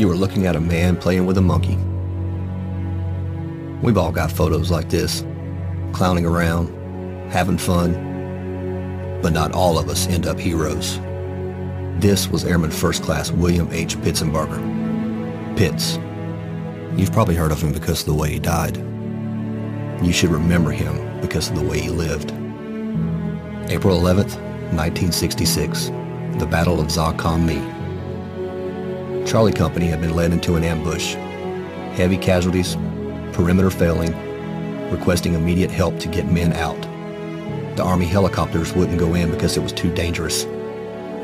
you were looking at a man playing with a monkey. We've all got photos like this, clowning around, having fun, but not all of us end up heroes. This was Airman First Class William H. Pitsenbarger. Pitts. You've probably heard of him because of the way he died. You should remember him because of the way he lived. April 11th, 1966, the Battle of Xa Cam My. Charlie Company had been led into an ambush. Heavy casualties, perimeter failing, requesting immediate help to get men out. The Army helicopters wouldn't go in because it was too dangerous,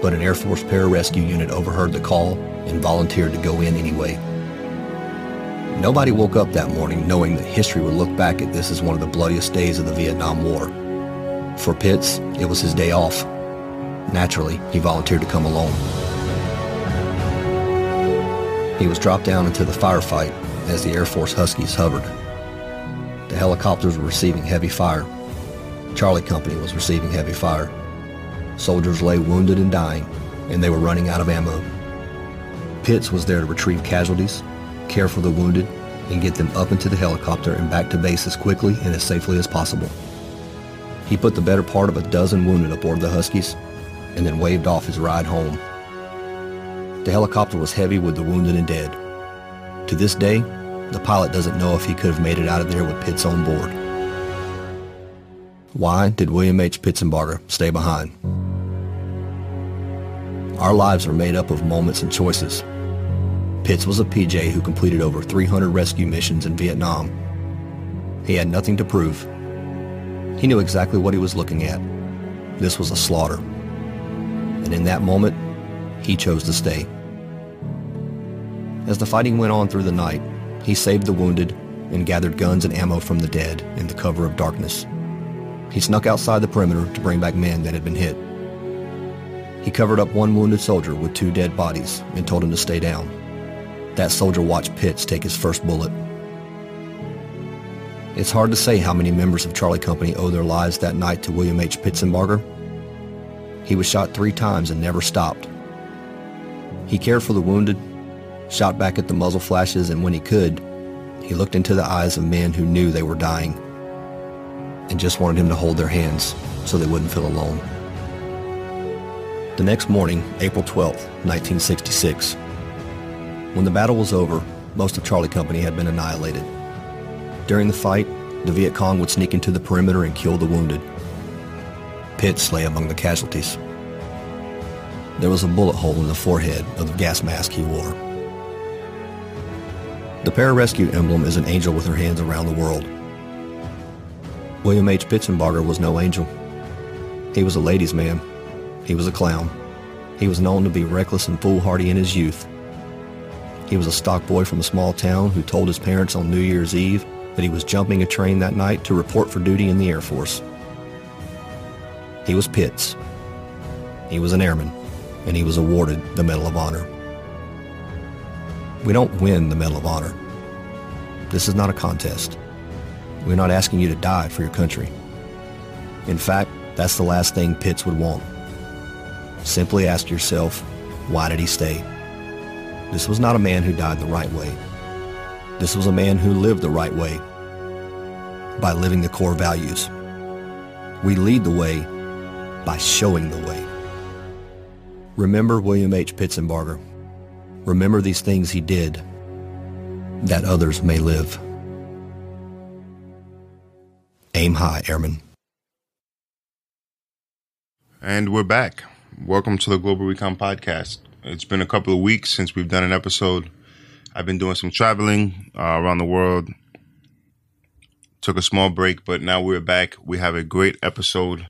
but an Air Force pararescue unit overheard the call and volunteered to go in anyway. Nobody woke up that morning knowing that history would look back at this as one of the bloodiest days of the Vietnam War. For Pitts, it was his day off. Naturally, he volunteered to come along. He was dropped down into the firefight as the Air Force Huskies hovered. The helicopters were receiving heavy fire. Charlie Company was receiving heavy fire. Soldiers lay wounded and dying, and they were running out of ammo. Pitts was there to retrieve casualties, care for the wounded, and get them up into the helicopter and back to base as quickly and as safely as possible. He put the better part of a dozen wounded aboard the Huskies and then waved off his ride home. The helicopter was heavy with the wounded and dead. To this day, the pilot doesn't know if he could have made it out of there with Pitts on board. Why did William H. Pitsenbarger stay behind? Our lives are made up of moments and choices. Pitts was a PJ who completed over 300 rescue missions in Vietnam. He had nothing to prove. He knew exactly what he was looking at. This was a slaughter. And in that moment, he chose to stay. As the fighting went on through the night, he saved the wounded and gathered guns and ammo from the dead in the cover of darkness. He snuck outside the perimeter to bring back men that had been hit. He covered up one wounded soldier with two dead bodies and told him to stay down. That soldier watched Pitts take his first bullet. It's hard to say how many members of Charlie Company owe their lives that night to William H. Pitsenbarger. He was shot three times and never stopped. He cared for the wounded, shot back at the muzzle flashes, and when he could, he looked into the eyes of men who knew they were dying and just wanted him to hold their hands so they wouldn't feel alone. The next morning, April 12, 1966, when the battle was over, most of Charlie Company had been annihilated. During the fight, the Viet Cong would sneak into the perimeter and kill the wounded. Pitts lay among the casualties. There was a bullet hole in the forehead of the gas mask he wore. The pararescue emblem is an angel with her hands around the world. William H. Pitsenbarger was no angel. He was a ladies' man. He was a clown. He was known to be reckless and foolhardy in his youth. He was a stock boy from a small town who told his parents on New Year's Eve that he was jumping a train that night to report for duty in the Air Force. He was Pitts. He was an airman, and he was awarded the Medal of Honor. We don't win the Medal of Honor. This is not a contest. We're not asking you to die for your country. In fact, that's the last thing Pitts would want. Simply ask yourself, why did he stay? This was not a man who died the right way. This was a man who lived the right way by living the core values. We lead the way by showing the way. Remember William H. Pitsenbarger. Remember these things he did that others may live. Aim high, airmen. And we're back. Welcome to the Global Recon Podcast. It's been a couple of weeks since we've done an episode. I've been doing some traveling uh, around the world. Took a small break, but now we're back. We have a great episode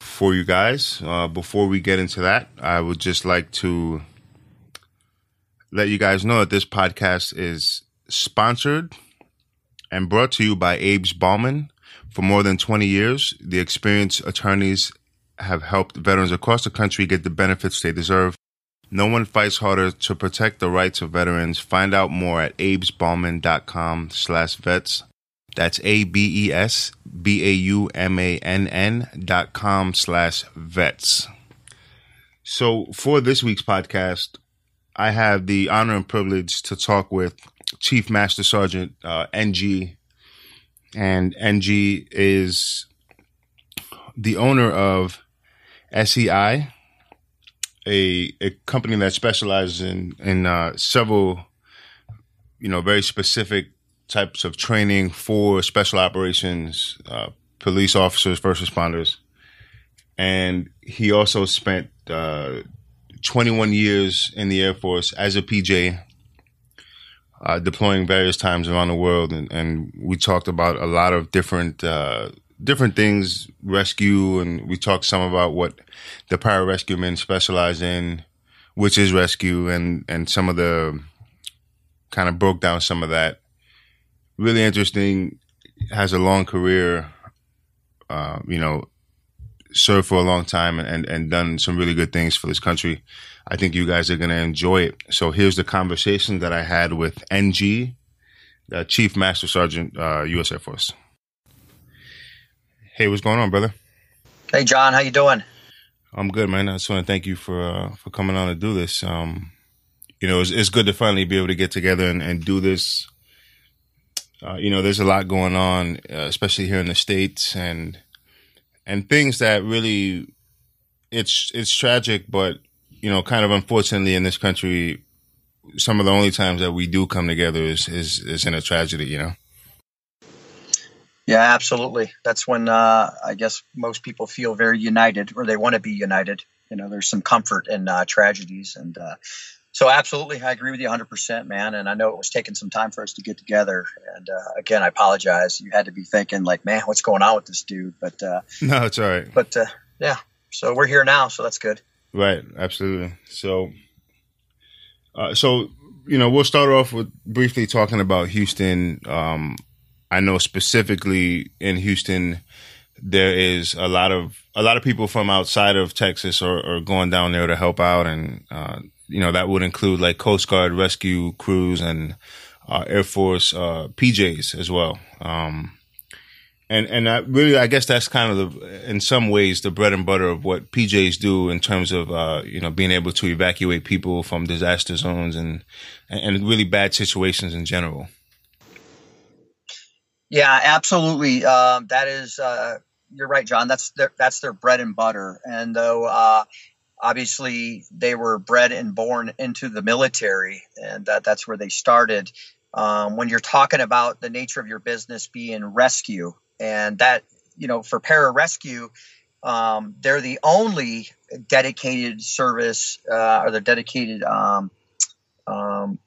for you guys. Uh, before we get into that, I would just like to let you guys know that this podcast is sponsored and brought to you by Abes Baumann. For more than 20 years, the experienced attorneys have helped veterans across the country get the benefits they deserve. No one fights harder to protect the rights of veterans. Find out more at abesbaumann.com slash vets. That's A-B-E-S-B-A-U-M-A-N-N dot com slash vets. So for this week's podcast, I have the honor and privilege to talk with Chief Master Sergeant uh, NG, and NG is the owner of SEI, a a company that specializes in in uh, several, you know, very specific types of training for special operations, uh, police officers, first responders, and he also spent uh, 21 years in the Air Force as a PJ, uh, deploying various times around the world, and, and, we talked about a lot of different uh, different things, rescue, and we talked some about what the pararescue men specialize in, which is rescue, and and some of the kind of broke down some of that. Really interesting. Has a long career. Uh, you know, served for a long time and, and done some really good things for this country. I think you guys are going to enjoy it. So here's the conversation that I had with NG, uh, Chief Master Sergeant, uh, U.S. Air Force. Hey, what's going on, brother? Hey, John, how you doing? I'm good, man. I just want to thank you for uh, for coming on to do this. Um, you know, it's, it's, good to finally be able to get together and, and do this. Uh, you know, there's a lot going on, uh, especially here in the states, and and things that really it's it's tragic, but you know, kind of unfortunately in this country, some of the only times that we do come together is is, is in a tragedy, you know. Yeah, absolutely. That's when uh, I guess most people feel very united, or they want to be united. You know, there's some comfort in uh, tragedies, and uh, so absolutely, I agree with you 100%, man. And I know it was taking some time for us to get together. And uh, again, I apologize. You had to be thinking like, man, what's going on with this dude? But uh, no, it's all right. But uh, yeah, so we're here now, so that's good. Right, absolutely. So, uh, so you know, we'll start off with briefly talking about Houston. Um, I know specifically in Houston, there is a lot of a lot of people from outside of Texas are, are going down there to help out, and uh, you know, that would include like Coast Guard rescue crews and uh, Air Force uh, PJs as well. Um, and and I really, I guess that's kind of the, in some ways, the bread and butter of what PJs do in terms of uh, you know being able to evacuate people from disaster zones and and really bad situations in general. Yeah, absolutely. Um, that is, uh, you're right, John. That's their that's their bread and butter. And though uh, obviously they were bred and born into the military, and that, that's where they started. Um, when you're talking about the nature of your business being rescue, and that you know for pararescue, um, they're the only dedicated service uh, or the dedicated um, um,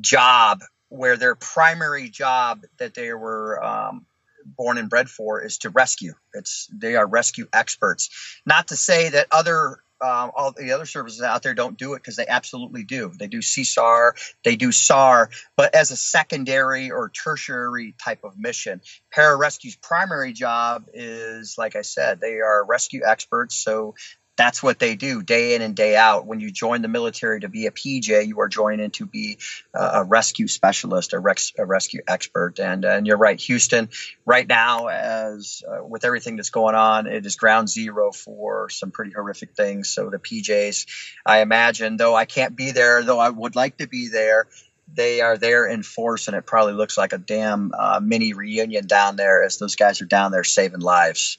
job where their primary job that they were um, born and bred for is to rescue. It's they are rescue experts. Not to say that other um, all the other services out there don't do it because they absolutely do. They do CSAR, they do SAR, but as a secondary or tertiary type of mission. Pararescue's primary job is, like I said, they are rescue experts. So that's what they do day in and day out. When you join the military to be a PJ, you are joining to be a rescue specialist, a, a rescue expert. And, and you're right, Houston, right now, as uh, with everything that's going on, it is ground zero for some pretty horrific things. So the PJs, I imagine, though I can't be there, though I would like to be there, they are there in force, and it probably looks like a damn uh, mini reunion down there as those guys are down there saving lives.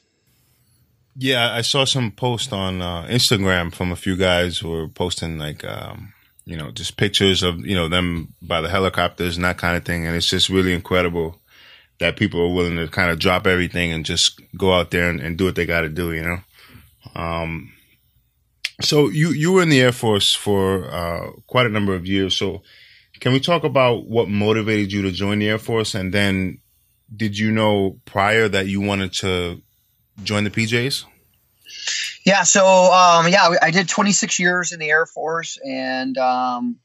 Yeah, I saw some post on uh, Instagram from a few guys who were posting like, um, you know, just pictures of you know them by the helicopters and that kind of thing, and it's just really incredible that people are willing to kind of drop everything and just go out there and, and do what they got to do, you know. Um, so you you were in the Air Force for uh, quite a number of years. So can we talk about what motivated you to join the Air Force, and then did you know prior that you wanted to join the PJs? Yeah, so um, yeah, I did 26 years in the Air Force, and um,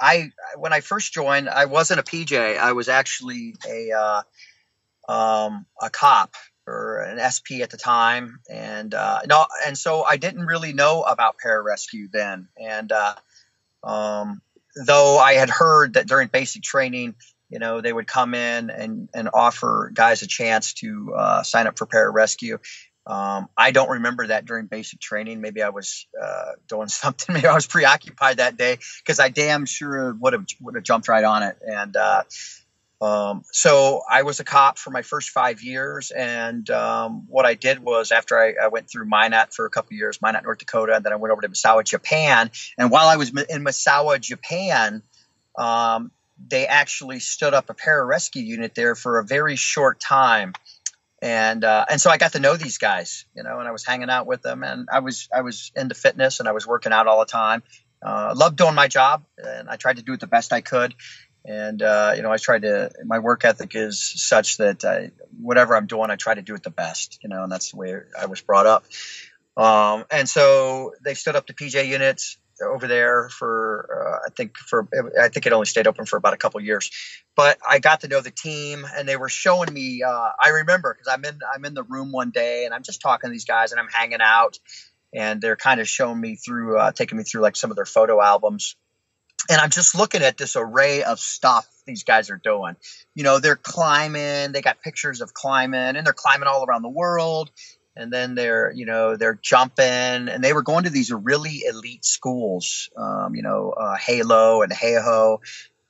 I when I first joined, I wasn't a PJ. I was actually a uh, um, a cop or an SP at the time, and uh, no, and so I didn't really know about pararescue then. And uh, um, though I had heard that during basic training, you know, they would come in and, and offer guys a chance to uh, sign up for pararescue. Um, I don't remember that during basic training. Maybe I was uh, doing something. Maybe I was preoccupied that day because I damn sure would have would have jumped right on it. And uh, um, so I was a cop for my first five years. And um, what I did was after I, I, went through Minot for a couple years, Minot, North Dakota, and then I went over to Misawa, Japan. And while I was in Misawa, Japan, um, they actually stood up a pararescue unit there for a very short time and uh, and so I got to know these guys, you know, and I was hanging out with them, and I was I was into fitness, and I was working out all the time. Uh, loved doing my job, and I tried to do it the best I could. And uh, you know, I tried to. My work ethic is such that I, whatever I'm doing, I try to do it the best, you know, and that's the way I was brought up. Um, and so they stood up the PJ units over there for uh, I think for I think it only stayed open for about a couple years, but I got to know the team and they were showing me. Uh, I remember because I'm in I'm in the room one day and I'm just talking to these guys and I'm hanging out, and they're kind of showing me through, uh, taking me through like some of their photo albums, and I'm just looking at this array of stuff these guys are doing. You know, they're climbing. They got pictures of climbing, and they're climbing all around the world and then they're you know they're jumping and they were going to these really elite schools um, you know uh, halo and HAHO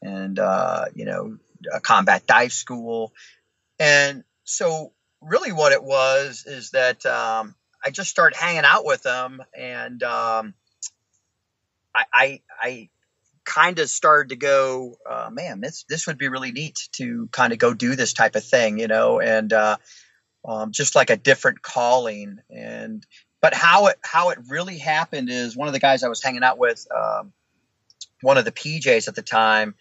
and uh, you know a combat dive school. And so really what it was is that um, i just started hanging out with them and um, i i, I kind of started to go uh, man this this would be really neat to kind of go do this type of thing you know? And uh, um, just like a different calling. And but how it how it really happened is one of the guys I was hanging out with, um, one of the PJs at the time.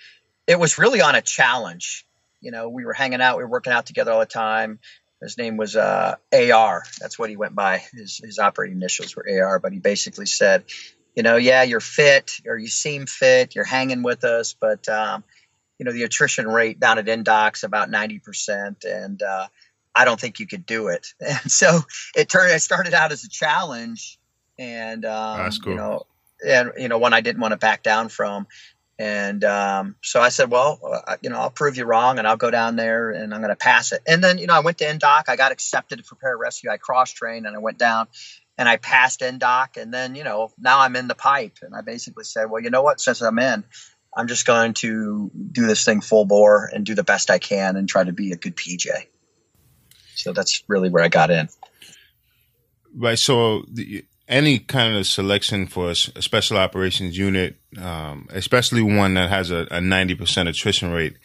It was really on a challenge. You know, we were hanging out, we were working out together all the time. His name was uh, AR. That's what he went by. His, his operating initials were AR. But he basically said, you know, yeah, you're fit or you seem fit, you're hanging with us, but um, you know the attrition rate down at Indocs about ninety percent, and uh, I don't think you could do it. And so it turned. It started out as a challenge, and um, cool. you know, and you know, one I didn't want to back down from. And um, so I said, well, uh, you know, I'll prove you wrong, and I'll go down there, and I'm going to pass it. And then, you know, I went to Indoc. I got accepted to for pararescue. I cross trained, and I went down, and I passed Indoc. And then, you know, now I'm in the pipe, and I basically said, well, you know what? Since I'm in, I'm just going to do this thing full bore and do the best I can, and try to be a good PJ. So that's really where I got in. Right. So the, any kind of selection for a, special operations unit, um, especially one that has a, a, 90% attrition rate,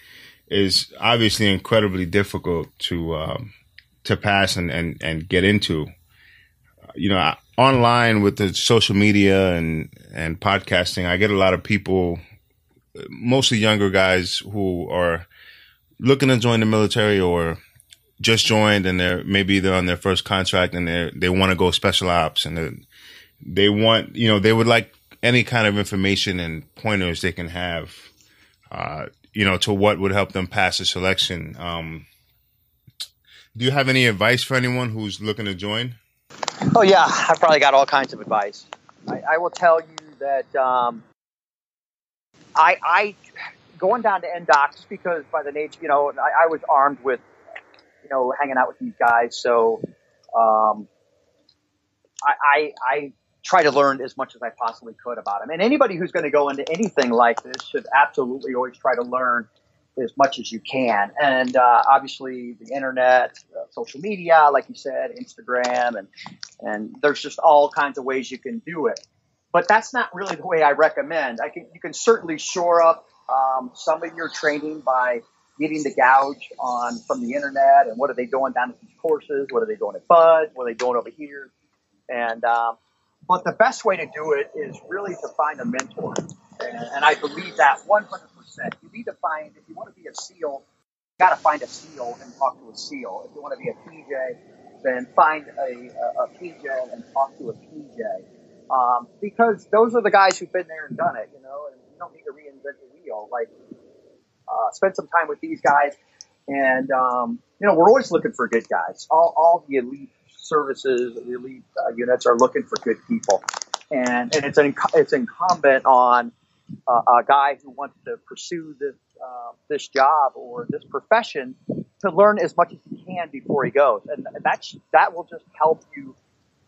is obviously incredibly difficult to um, to pass and, and, and get into. You know, online with the social media and, and podcasting, I get a lot of people, mostly younger guys, who are looking to join the military or just joined and they're maybe they're on their first contract and they they want to go special ops and they want you know they would like any kind of information and pointers they can have uh, you know to what would help them pass the selection. Um, do you have any advice for anyone who's looking to join? Oh yeah. I've probably got all kinds of advice. I, I will tell you that um, I, I going down to Indocs because by the nature you know I, I was armed with you know, hanging out with these guys. So, um, I, I, I try to learn as much as I possibly could about them. And anybody who's going to go into anything like this should absolutely always try to learn as much as you can. And uh, obviously, the internet, uh, social media, like you said, Instagram, and and there's just all kinds of ways you can do it. But that's not really the way I recommend. I can you can certainly shore up um, some of your training by getting the gouge on from the internet and what are they doing down at these courses? What are they doing at BUD? What are they doing over here? And um, but the best way to do it is really to find a mentor, and, and I believe that 100%. You need to find if you want to be a SEAL, you got to find a SEAL and talk to a SEAL. If you want to be a PJ, then find a, a, a PJ and talk to a PJ. Um, because those are the guys who've been there and done it, you know, and you don't need to reinvent the wheel. Like uh, spend some time with these guys. And, um, you know, we're always looking for good guys. All, all the elite services, the elite uh, units are looking for good people. And, and it's, an, it's incumbent on uh, a guy who wants to pursue this, uh, this job or this profession to learn as much as he can before he goes, and, that's that will just help you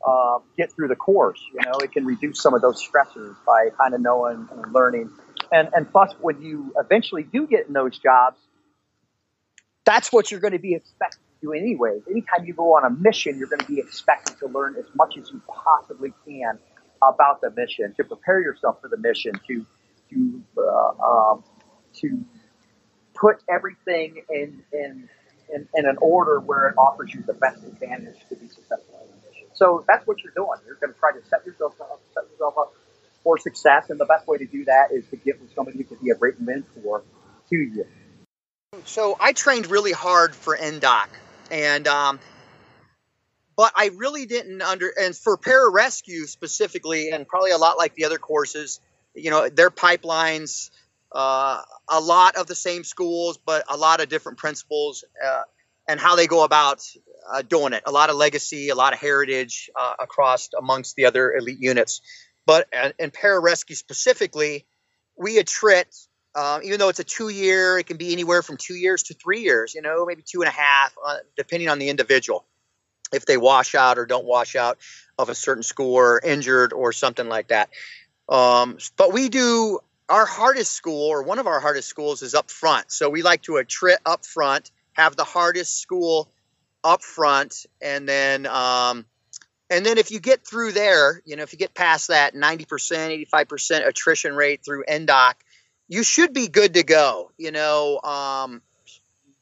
uh, get through the course. You know, it can reduce some of those stressors by kind of knowing and learning, and and plus when you eventually do get in those jobs, that's what you're going to be expected to do anyways. Anytime you go on a mission, you're going to be expected to learn as much as you possibly can about the mission, to prepare yourself for the mission, to to uh, um, to put everything in, in in, in an order where it offers you the best advantage to be successful in the mission. So that's what you're doing. You're going to try to set yourself up, set yourself up for success, and the best way to do that is to get with somebody who be a great mentor to you. So I trained really hard for Indoc, and um, but I really didn't under and for pararescue specifically, and probably a lot like the other courses, you know, their pipelines uh, a lot of the same schools, but a lot of different principles uh, and how they go about uh, doing it. A lot of legacy, a lot of heritage uh, across amongst the other elite units. But in pararescue specifically, we attrit, um, even though it's a two year, it can be anywhere from two years to three years, you know, maybe two and a half, uh, depending on the individual. If they wash out or don't wash out of a certain school or injured or something like that. Um, but we do our hardest school or one of our hardest schools is up front. So we like to attrit up front, have the hardest school up front, and then um, and then if you get through there, you know, if you get past that 90%, 85% attrition rate through Indoc, you should be good to go, you know, um,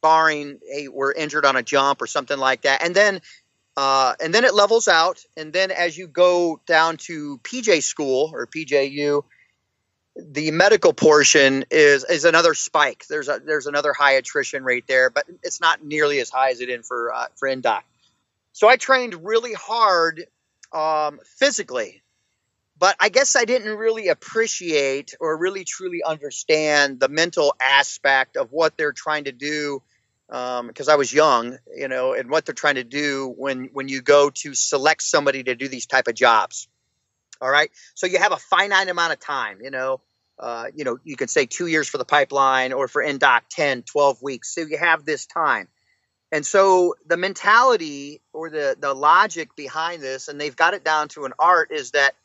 barring hey, we're injured on a jump or something like that. And then uh, and then it levels out. And then as you go down to PJ school or PJU, the medical portion is is another spike. There's a there's another high attrition rate there, but it's not nearly as high as it is for uh, for Indoc. So I trained really hard um, physically, but I guess I didn't really appreciate or really truly understand the mental aspect of what they're trying to do because um, I was young, you know, and what they're trying to do when when you go to select somebody to do these type of jobs. All right. So you have a finite amount of time, you know, uh, you know, you could say two years for the pipeline or for Indoc 10, 12 weeks. So you have this time. And so the mentality or the, the logic behind this, and they've got it down to an art, is that,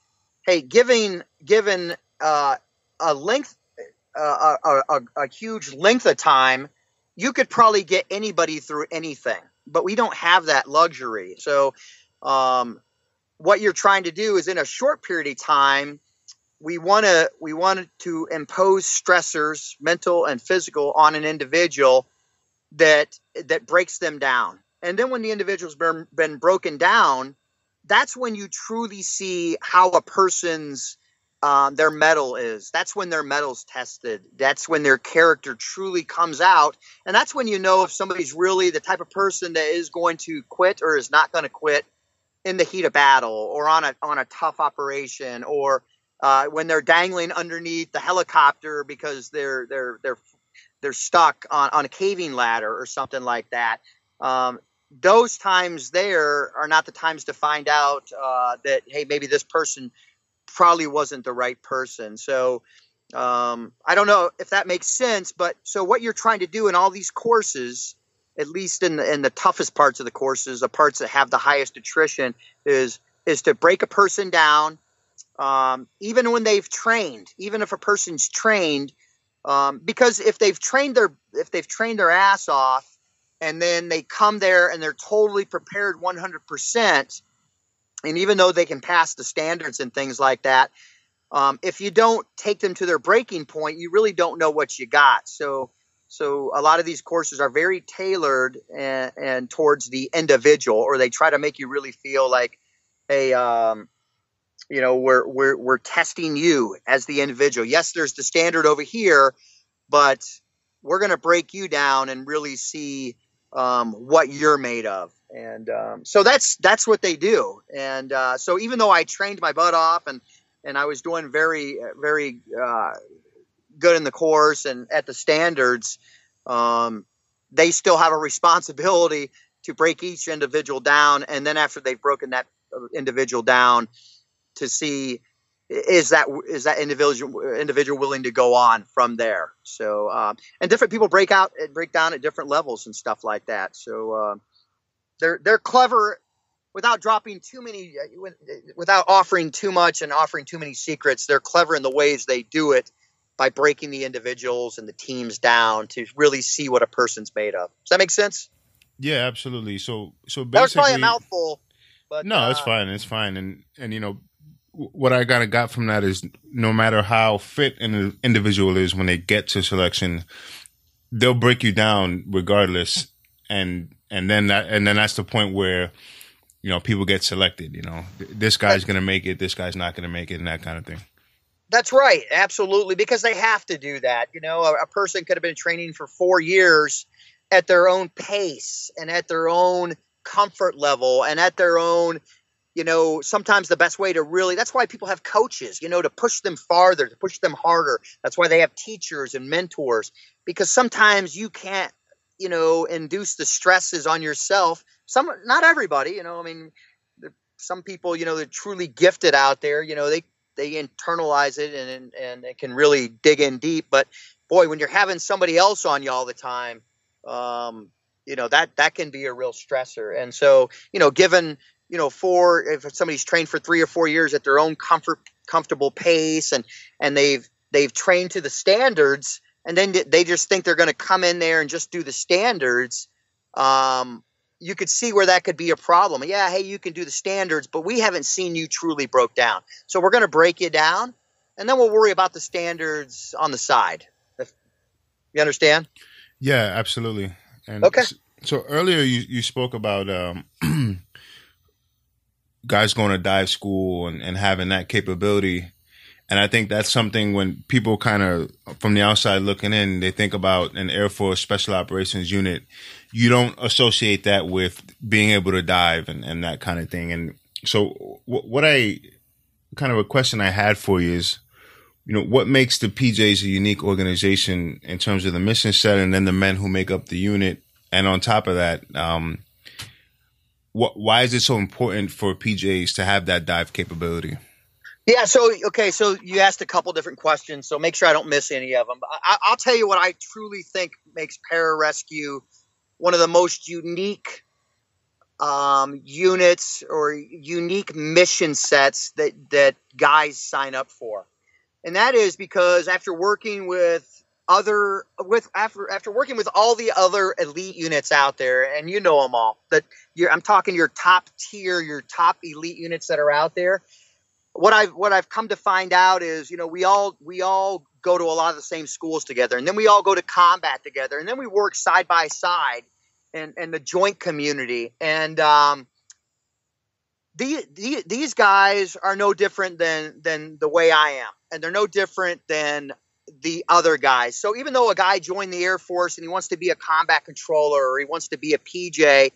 hey, giving, given uh, a length, uh, a, a, a huge length of time, you could probably get anybody through anything, but we don't have that luxury. So, um, what you're trying to do is in a short period of time we want to we want to impose stressors mental and physical on an individual that that breaks them down. And then when the individual's been, been broken down that's when you truly see how a person's um, their mettle is. That's when their mettle's tested. That's when their character truly comes out. And that's when you know if somebody's really the type of person that is going to quit or is not going to quit in the heat of battle or on a on a tough operation or uh, when they're dangling underneath the helicopter because they're they're they're they're stuck on, on a caving ladder or something like that. Um, those times there are not the times to find out uh, that hey maybe this person probably wasn't the right person. So um, I don't know if that makes sense, but so what you're trying to do in all these courses at least in the, in the toughest parts of the courses, the parts that have the highest attrition, is is to break a person down, um, even when they've trained, even if a person's trained, um, because if they've trained their if they've trained their ass off, and then they come there and they're totally prepared 100 percent, and even though they can pass the standards and things like that, um, if you don't take them to their breaking point, you really don't know what you got. So so a lot of these courses are very tailored and, and towards the individual, or they try to make you really feel like, hey, um, you know, we're we're we're testing you as the individual. Yes, there's the standard over here, but we're going to break you down and really see um, what you're made of. And um, so that's that's what they do. And uh, so even though I trained my butt off and and I was doing very very uh, good in the course and at the standards, um, they still have a responsibility to break each individual down. And then after they've broken that uh, individual down, to see is that is that individual individual willing to go on from there? So um, and different people break out break down at different levels and stuff like that. So uh, they're they're clever without dropping too many without offering too much and offering too many secrets. They're clever in the ways they do it by breaking the individuals and the teams down to really see what a person's made of. Does that make sense? Yeah, absolutely. So so basically, that was probably a mouthful. But, no, uh, it's fine. It's fine. And and you know what I kind of got from that is no matter how fit an individual is when they get to selection, they'll break you down regardless. And, and then that, and then that's the point where, you know, people get selected, you know, this guy's going to make it, this guy's not going to make it and that kind of thing. That's right. Absolutely. Because they have to do that. You know, a, a person could have been training for four years at their own pace and at their own comfort level and at their own you know, sometimes the best way to really that's why people have coaches, you know, to push them farther, to push them harder. That's why they have teachers and mentors because sometimes you can't, you know, induce the stresses on yourself. Some not everybody, you know, I mean, some people, you know, they're truly gifted out there, you know, they they internalize it and and it can really dig in deep, but boy, when you're having somebody else on you all the time, um, you know that that can be a real stressor and so you know given you know, for if somebody's trained for three or four years at their own comfort, comfortable pace, and and they've they've trained to the standards, and then they just think they're going to come in there and just do the standards. Um, you could see where that could be a problem. Yeah, hey, you can do the standards, but we haven't seen you truly broke down. So we're going to break you down, and then we'll worry about the standards on the side. You understand? Yeah, absolutely. And okay. So earlier you, you spoke about um, guys going to dive school and, and having that capability. And I think that's something when people kind of from the outside looking in, they think about an Air Force Special Operations unit. You don't associate that with being able to dive and, and that kind of thing. And so what I kind of a question I had for you is, you know, what makes the PJs a unique organization in terms of the mission set and then the men who make up the unit? And on top of that, um, why is it so important for PJs to have that dive capability? Yeah. So okay. So you asked a couple different questions. So make sure I don't miss any of them. I, will tell you what I truly think makes pararescue one of the most unique um, units or unique mission sets that that guys sign up for, and that is because after working with other with after after working with all the other elite units out there, and you know them all. That I'm talking your top tier, your top elite units that are out there. What I've what I've come to find out is, you know, we all we all go to a lot of the same schools together, and then we all go to combat together, and then we work side by side, and and the joint community, and um, the, the, these guys are no different than than the way I am, and they're no different than the other guys. So even though a guy joined the Air Force and he wants to be a combat controller or he wants to be a PJ,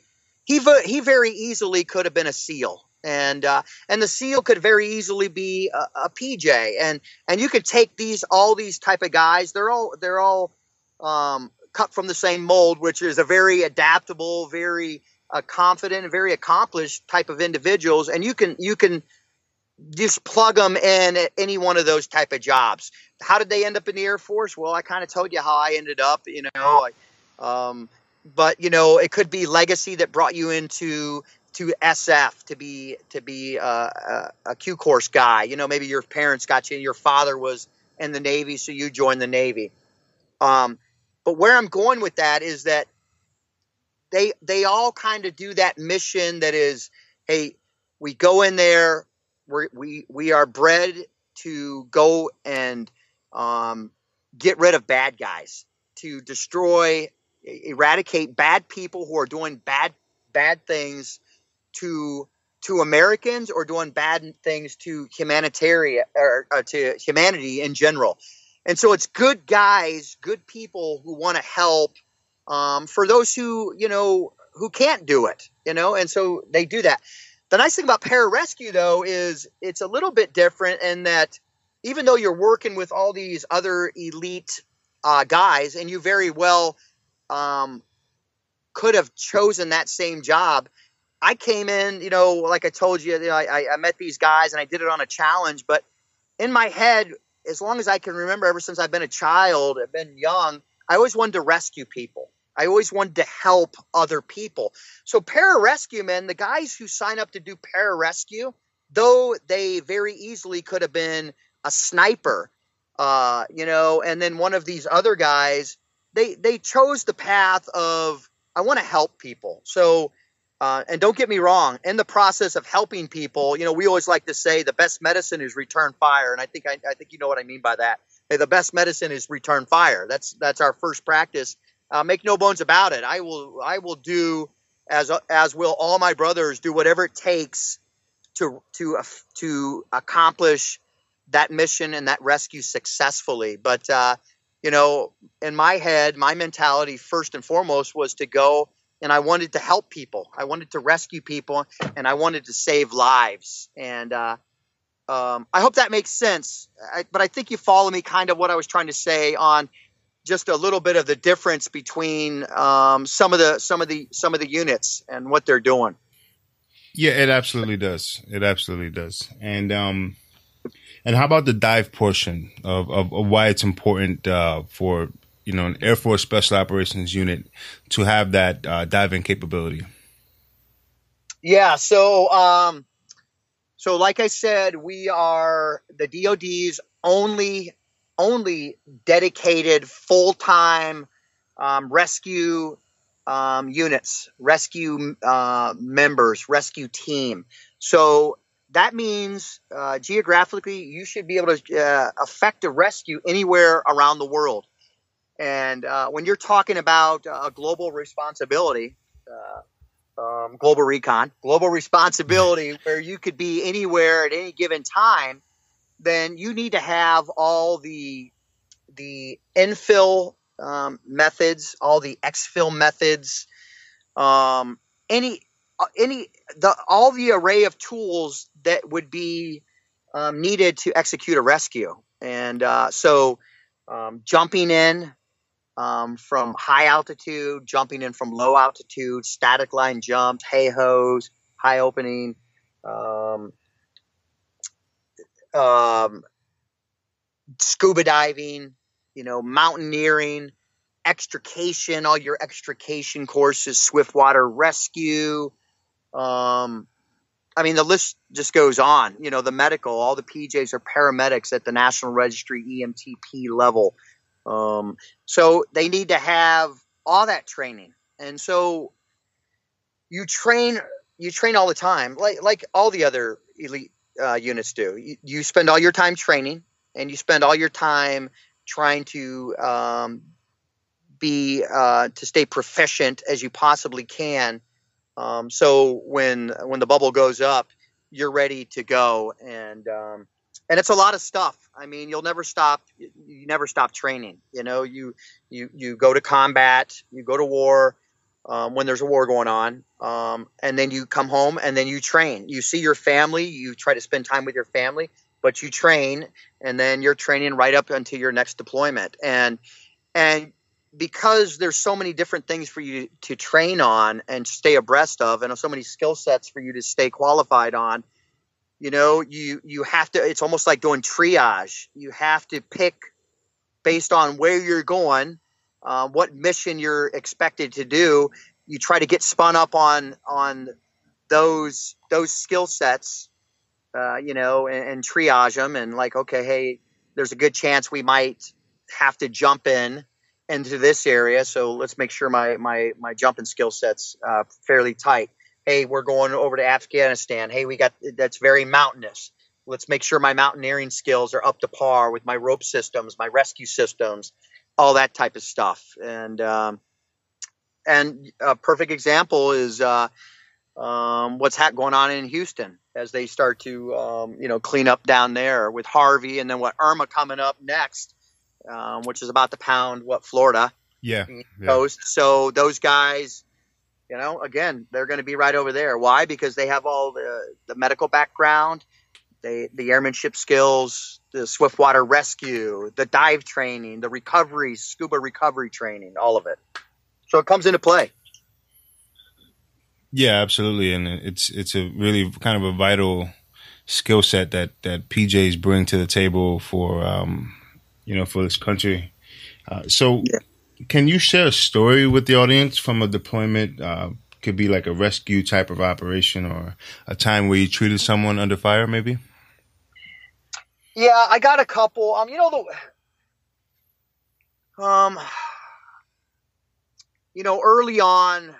he he very easily could have been a SEAL, and uh, and the SEAL could very easily be a, a, PJ, and and you could take these all these type of guys. They're all they're all um, cut from the same mold, which is a very adaptable, very uh, confident, very accomplished type of individuals, and you can you can just plug them in at any one of those type of jobs. How did they end up in the Air Force? Well, I kind of told you how I ended up. You know, I, um, but you know, it could be legacy that brought you into to SF to be to be a, a, a Q course guy. You know, maybe your parents got you, and your father was in the Navy, so you joined the Navy. Um, but where I'm going with that is that they they all kind of do that mission that is, hey, we go in there, we're, we we are bred to go and um, get rid of bad guys, to destroy, eradicate bad people who are doing bad bad things to to Americans or doing bad things to humanitarian or, or to humanity in general. And so it's good guys, good people who want to help. Um, for those who you know who can't do it, you know, and so they do that. The nice thing about pararescue, though, is it's a little bit different in that even though you're working with all these other elite uh, guys, and you very well um, could have chosen that same job. I came in, you know, like I told you, you know, I, I met these guys and I did it on a challenge, but in my head, as long as I can remember, ever since I've been a child, I've been young, I always wanted to rescue people. I always wanted to help other people. So pararescue men, the guys who sign up to do pararescue, though they very easily could have been a sniper, uh, you know, and then one of these other guys, they they chose the path of I want to help people. So uh, and don't get me wrong, in the process of helping people, you know, we always like to say the best medicine is return fire, and I think I, I think you know what I mean by that. Hey, the best medicine is return fire. That's that's our first practice. Uh, make no bones about it. I will I will do as as will all my brothers do whatever it takes to to uh, to accomplish that mission and that rescue successfully. But uh, you know, in my head, my mentality first and foremost was to go and I wanted to help people. I wanted to rescue people, and I wanted to save lives. And uh, um, I hope that makes sense. I, but I think you follow me, kind of what I was trying to say on just a little bit of the difference between um, some of the some of the some of the units and what they're doing. Yeah, it absolutely does. It absolutely does. And um, and how about the dive portion of, of, of why it's important uh, for you know, an Air Force Special Operations unit to have that uh, diving capability? Yeah. So, um, so like I said, we are the DoD's only only dedicated full time um, rescue um, units, rescue uh, members, rescue team. So that means uh, geographically, you should be able to uh, effect a rescue anywhere around the world. And uh, when you're talking about a global responsibility, uh, um, global recon, global responsibility, where you could be anywhere at any given time, then you need to have all the the infill um, methods, all the exfil methods, um, any uh, any the all the array of tools that would be um, needed to execute a rescue. And uh, so, um, jumping in, um, from high altitude, jumping in from low altitude, static line jumps, HAHOs, high opening, um, um, scuba diving, you know, mountaineering, extrication, all your extrication courses, swiftwater rescue. Um, I mean, the list just goes on. You know, the medical, all the PJs are paramedics at the National Registry EMTP level. Um, so they need to have all that training, and so you train you train all the time, like like all the other elite uh, units do. You, you, spend all your time training, and you spend all your time trying to um, be uh, to stay proficient as you possibly can. Um, so when when the bubble goes up, you're ready to go, and um, and it's a lot of stuff. I mean, you'll never stop. You never stop training. You know, you you you go to combat, you go to war um, when there's a war going on, um, and then you come home and then you train. You see your family. You try to spend time with your family, but you train, and then you're training right up until your next deployment. And and because there's so many different things for you to train on and stay abreast of, and so many skill sets for you to stay qualified on you know you you have to it's almost like doing triage you have to pick based on where you're going uh, what mission you're expected to do you try to get spun up on on those those skill sets uh, you know and, and triage them and like okay hey there's a good chance we might have to jump in into this area so let's make sure my my my jumping skill sets uh, fairly tight hey, we're going over to Afghanistan. Hey, we got that's very mountainous. Let's make sure my mountaineering skills are up to par with my rope systems, my rescue systems, all that type of stuff. And um, and a perfect example is uh, um, what's ha- going on in Houston as they start to um, you know clean up down there with Harvey, and then what Irma coming up next, um, which is about to pound what Florida. Yeah, coast. Yeah. So those guys you know, again, they're going to be right over there. Why? Because they have all the, the medical background, they, the airmanship skills, the swiftwater rescue, the dive training, the recovery, scuba recovery training, all of it. So it comes into play. Yeah, absolutely, and it's it's a really kind of a vital skill set that that PJs bring to the table for um, you know for this country. Uh, so, yeah. can you share a story with the audience from a deployment? Uh, could be like a rescue type of operation or a time where you treated someone under fire, maybe. Yeah, I got a couple. Um, you know the um, you know, early on,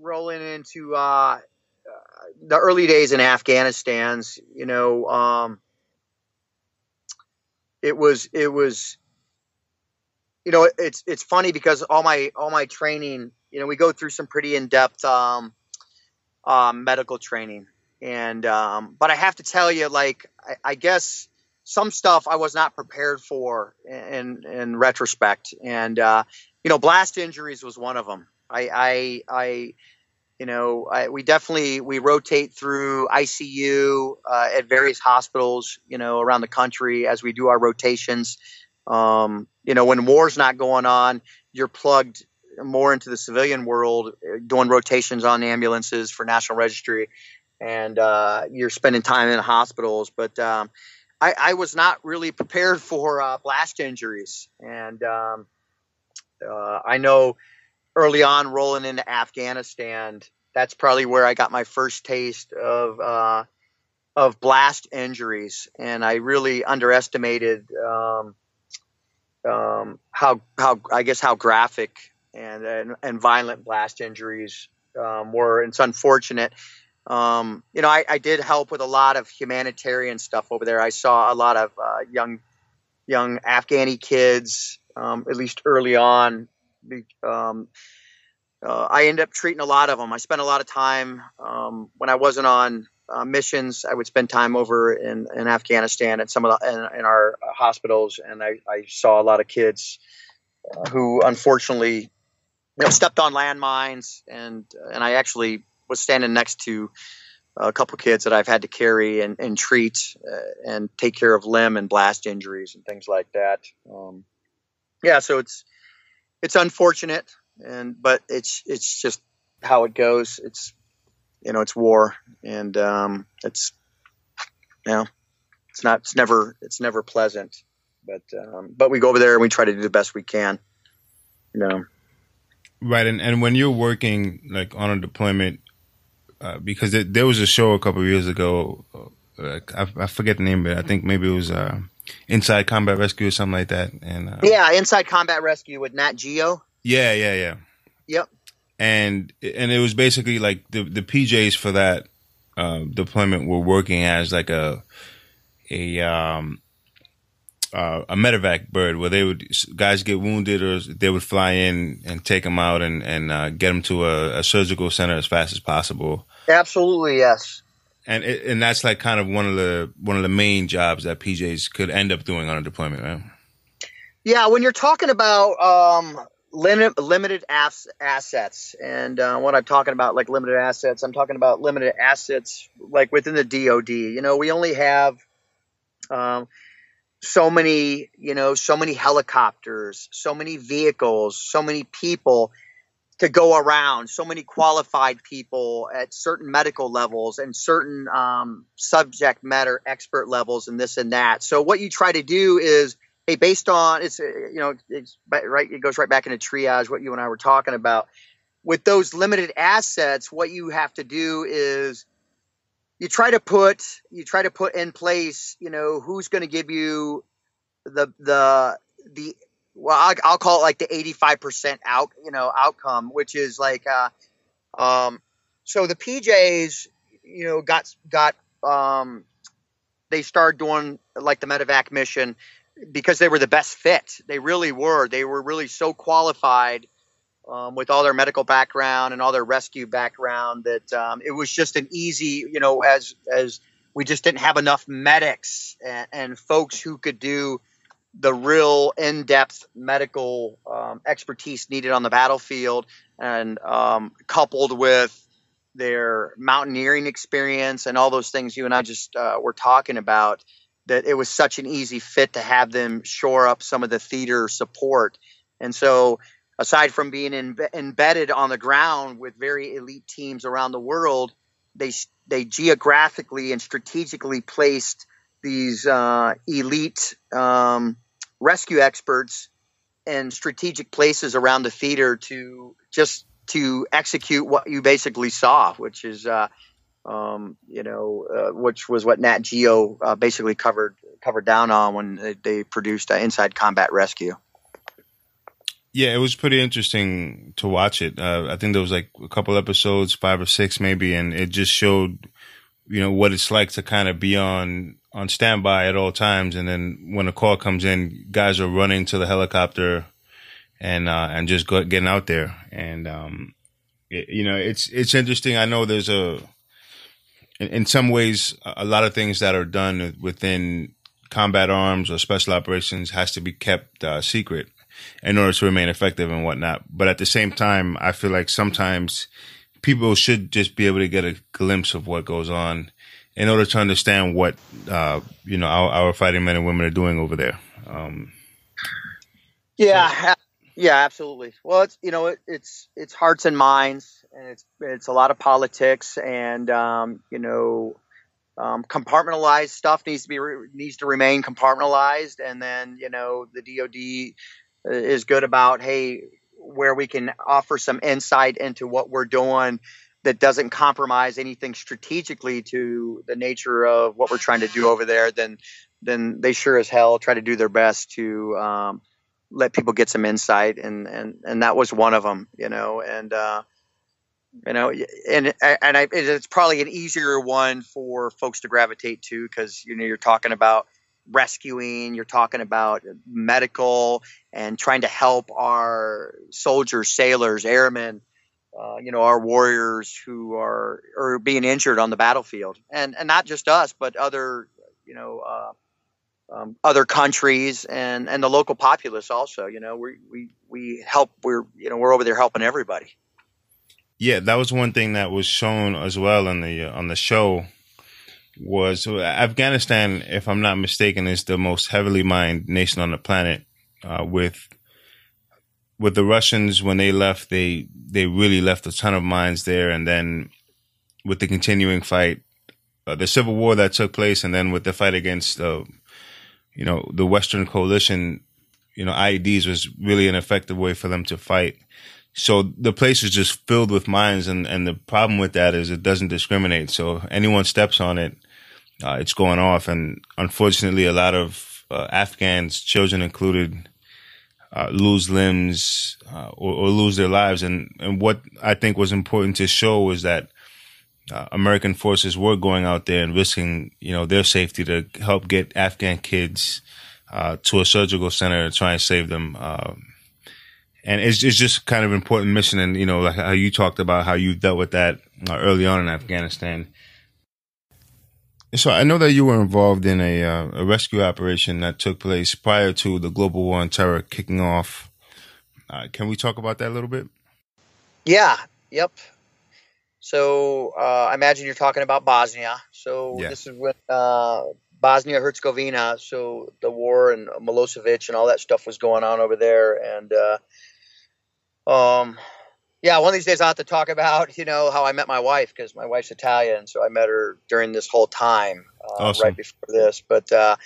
rolling into uh, the early days in Afghanistan's, you know, um, it was it was, you know, it's it's funny because all my all my training, you know, we go through some pretty in depth um, um, medical training, and um, but I have to tell you, like, I, I guess some stuff I was not prepared for in in retrospect, and uh, you know, blast injuries was one of them. I I, I you know, I, we definitely we rotate through ICU uh, at various hospitals, you know, around the country as we do our rotations. Um, you know, when war's not going on, you're plugged more into the civilian world, uh, doing rotations on ambulances for National Registry, and uh, you're spending time in hospitals. But um, I, I, was not really prepared for uh, blast injuries, and um, uh, I know early on rolling into Afghanistan, that's probably where I got my first taste of uh, of blast injuries, and I really underestimated um, um, how how I guess how graphic and and, and violent blast injuries um, were. It's unfortunate. Um, you know, I, I, did help with a lot of humanitarian stuff over there. I saw a lot of uh, young young Afghani kids, um, at least early on, um, uh, I ended up treating a lot of them. I spent a lot of time um, when I wasn't on uh, missions. I would spend time over in, in Afghanistan at some of the, in, in our hospitals, and I, I, saw a lot of kids uh, who unfortunately you know, stepped on landmines, and and I actually was standing next to a couple kids that I've had to carry and, and treat uh, and take care of limb and blast injuries and things like that. Um, yeah, so it's it's unfortunate, and but it's it's just how it goes. It's you know it's war, and um, it's you know it's not it's never it's never pleasant. But um, but we go over there and we try to do the best we can. You know. Right, and, and when you're working like on a deployment, uh, because it, there was a show a couple years ago, uh, I, I, forget the name of it. I think maybe it was uh, Inside Combat Rescue or something like that. And uh, yeah, Inside Combat Rescue with Nat Geo. Yeah, yeah, yeah. Yep. And and it was basically like the the PJs for that uh, deployment were working as like a a um uh, a medevac bird where they would guys get wounded or they would fly in and take them out and and uh, get them to a, a, surgical center as fast as possible. Absolutely, yes and it, and that's like kind of one of the one of the main jobs that PJs could end up doing on a deployment, right? Yeah, when you're talking about um, limit, limited ass, assets, and uh, what I'm talking about, like limited assets, I'm talking about limited assets, like within the DoD. You know, we only have um, so many, you know, so many helicopters, so many vehicles, so many people to go around so many qualified people at certain medical levels and certain um, subject matter expert levels and this and that. So what you try to do is hey based on it's uh, you know it's right it goes right back into triage what you and i were talking about. With those limited assets what you have to do is you try to put you try to put in place you know who's going to give you the the the well, I'll, I'll, call it like the 85% out, you know, outcome, which is like, uh, um, so the PJs, you know, got, got, um, they started doing like the medevac mission because they were the best fit. They really were. They were really so qualified um, with all their medical background and all their rescue background that um, it was just an easy, you know, as as we just didn't have enough medics and, and folks who could do the real in-depth medical um, expertise needed on the battlefield, and um, coupled with their mountaineering experience and all those things you and I just uh, were talking about, that it was such an easy fit to have them shore up some of the theater support. And so, aside from being in, embedded on the ground with very elite teams around the world, they they geographically and strategically placed these uh, elite um, rescue experts in strategic places around the theater to just to execute what you basically saw, which is uh, um, you know, uh, which was what Nat Geo uh, basically covered covered down on when they, they produced uh, Inside Combat Rescue. Yeah, it was pretty interesting to watch it. Uh, I think there was like a couple episodes, five or six maybe, and it just showed, you know, what it's like to kind of be on on standby at all times, and then when a call comes in, guys are running to the helicopter and uh, and just go, getting out there, and um, it, you know, it's it's interesting. I know there's a in, in some ways a lot of things that are done within combat arms or special operations has to be kept uh, secret in order to remain effective and whatnot. But at the same time, I feel like sometimes people should just be able to get a glimpse of what goes on in order to understand what uh, you know our, our, fighting men and women are doing over there. Um, yeah, so. yeah, absolutely. Well, it's you know it, it's it's hearts and minds, and it's it's a lot of politics, and um, you know um, compartmentalized stuff needs to be needs to remain compartmentalized, and then you know the DoD is good about hey where we can offer some insight into what we're doing that doesn't compromise anything strategically to the nature of what we're trying to do over there, then then they sure as hell try to do their best to um, let people get some insight, and and and that was one of them, you know, and uh, you know, and and I, it's probably an easier one for folks to gravitate to because you know you're talking about rescuing, you're talking about medical and trying to help our soldiers, sailors, airmen, uh, you know, our warriors who are are being injured on the battlefield, and and not just us, but other, you know, uh, um, other countries and and the local populace also. You know, we we we help. We're you know we're over there helping everybody. Yeah, that was one thing that was shown as well on the uh, on the show was Afghanistan, if I'm not mistaken, is the most heavily mined nation on the planet. Uh, with with the Russians, when they left, they they really left a ton of mines there, and then with the continuing fight, uh, the civil war that took place, and then with the fight against, uh, you know, the Western coalition, you know, IEDs was really an effective way for them to fight. So the place is just filled with mines, and and the problem with that is it doesn't discriminate. So anyone steps on it, uh, it's going off. And unfortunately, a lot of uh, Afghans, children included, uh, lose limbs uh, or, or, lose their lives. And, and what I think was important to show was that uh, American forces were going out there and risking, you know, their safety to help get Afghan kids uh, to a surgical center to try and save them. Um, and it's, it's just kind of an important mission. And, you know, like how you talked about how you dealt with that early on in Afghanistan. So I know that you were involved in a, uh, a rescue operation that took place prior to the global war on terror kicking off. Uh, can we talk about that a little bit? Yeah. Yep. So uh, I imagine you're talking about Bosnia. So yeah. this is when uh, Bosnia Herzegovina. So the war and Milosevic and all that stuff was going on over there, and uh, um, yeah, one of these days I'll have to talk about, you know, how I met my wife because my wife's Italian. So I met her during this whole time, uh, awesome. right before this. But uh,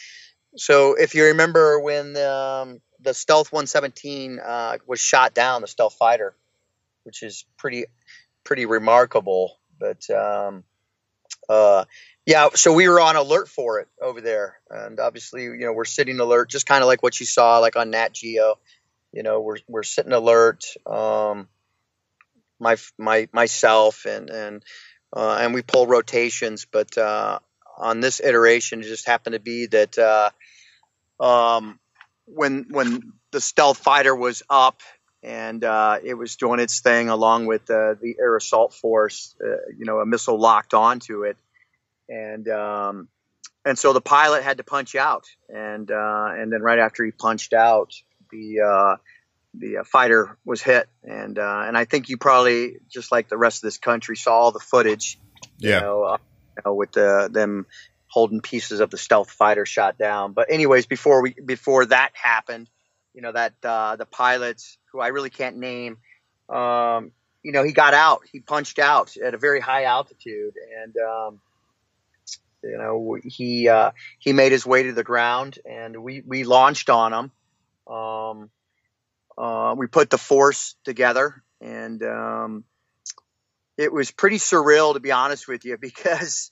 so if you remember when um, the Stealth 117 uh, was shot down, the stealth fighter, which is pretty, pretty remarkable. But um, uh, yeah, so we were on alert for it over there. And obviously, you know, we're sitting alert, just kind of like what you saw like on Nat Geo. You know, we're, we're sitting alert. Um, my my myself and and uh, and we pull rotations. But uh, on this iteration, it just happened to be that uh, um, when when the stealth fighter was up and uh, it was doing its thing along with the air assault force, uh, you know, a missile locked onto it, and um, and so the pilot had to punch out, and uh, and then right after he punched out, the the uh, fighter was hit, and uh, and I think you probably just like the rest of this country saw all the footage. Yeah. You know, uh, you know, with the them holding pieces of the stealth fighter shot down. But anyways, before we before that happened, you know that uh, the pilots who I really can't name, um, you know, he got out. He punched out at a very high altitude, and um, you know, he uh, he made his way to the ground, and we we launched on him. Um, uh, we put the force together, and um, it was pretty surreal, to be honest with you, because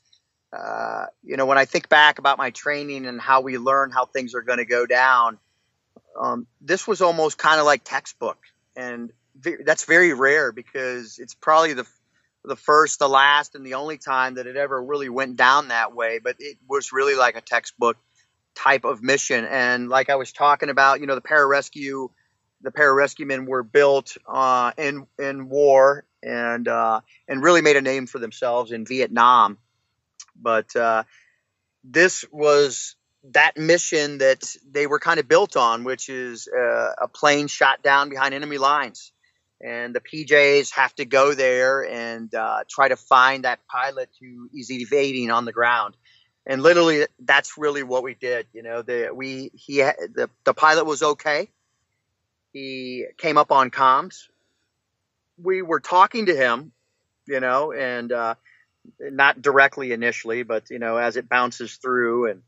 uh, you know when I think back about my training and how we learn how things are going to go down, um, this was almost kind of like textbook, and that's very rare because it's probably the the first, the last, and the only time that it ever really went down that way. But it was really like a textbook type of mission. And like I was talking about, you know, the pararescue, the pararescuemen were built uh, in in war and uh, and really made a name for themselves in Vietnam. But uh, this was that mission that they were kind of built on, which is uh, a plane shot down behind enemy lines and the PJs have to go there and uh, try to find that pilot who is evading on the ground. And literally, that's really what we did. You know, the we he the the pilot was okay. He came up on comms. We were talking to him, you know, and uh, not directly initially, but you know, as it bounces through and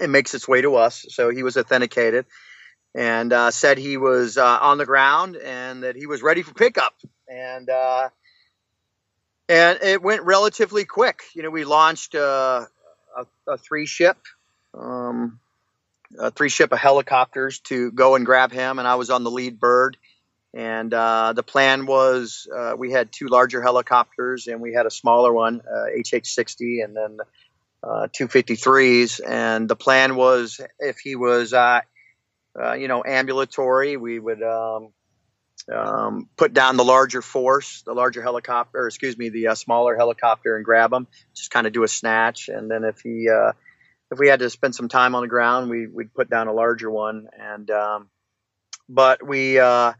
it makes its way to us. So he was authenticated and uh, said he was uh, on the ground and that he was ready for pickup. And uh, and it went relatively quick. You know, we launched uh, a, a, three ship, um, a three ship of helicopters to go and grab him, and I was on the lead bird. And uh, the plan was uh, we had two larger helicopters and we had a smaller one, HH-60, and then 253s. And the plan was if he was uh, you know, ambulatory. We would um, um, put down the larger force, the larger helicopter, excuse me, the uh, smaller helicopter, and grab him. Just kind of do a snatch, and then if he, uh, if we had to spend some time on the ground, we we'd put down a larger one. And um, but we, uh,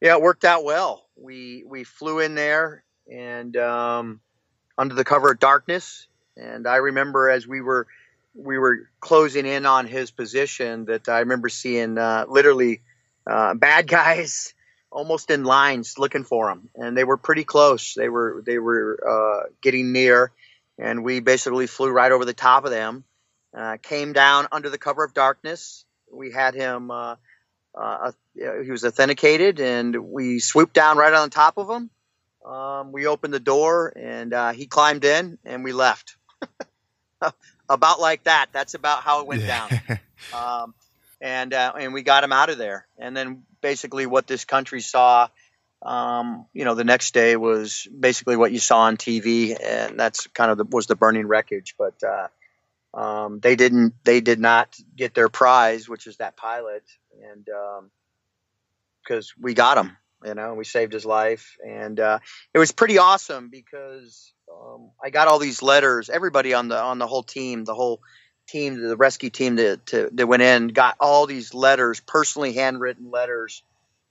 yeah, it worked out well. We we flew in there and um, under the cover of darkness. And I remember as we were we were closing in on his position that I remember seeing uh, literally uh, bad guys almost in lines looking for him, and they were pretty close. They were they were uh, getting near, and we basically flew right over the top of them. Uh, came down under the cover of darkness. We had him. Uh, uh, he was authenticated, and we swooped down right on top of him. Um, we opened the door, and he climbed in, and we left. about like that. That's about how it went yeah. down. Um, and uh, and we got him out of there. And then basically what this country saw, um, you know, the next day was basically what you saw on TV, and that's kind of the, was the burning wreckage. But uh, um, they didn't, they did not get their prize, which is that pilot, and because um, we got him, you know, we saved his life, and uh, it was pretty awesome because um, I got all these letters. Everybody on the on the whole team, the whole team, the rescue team that to, that went in, got all these letters, personally handwritten letters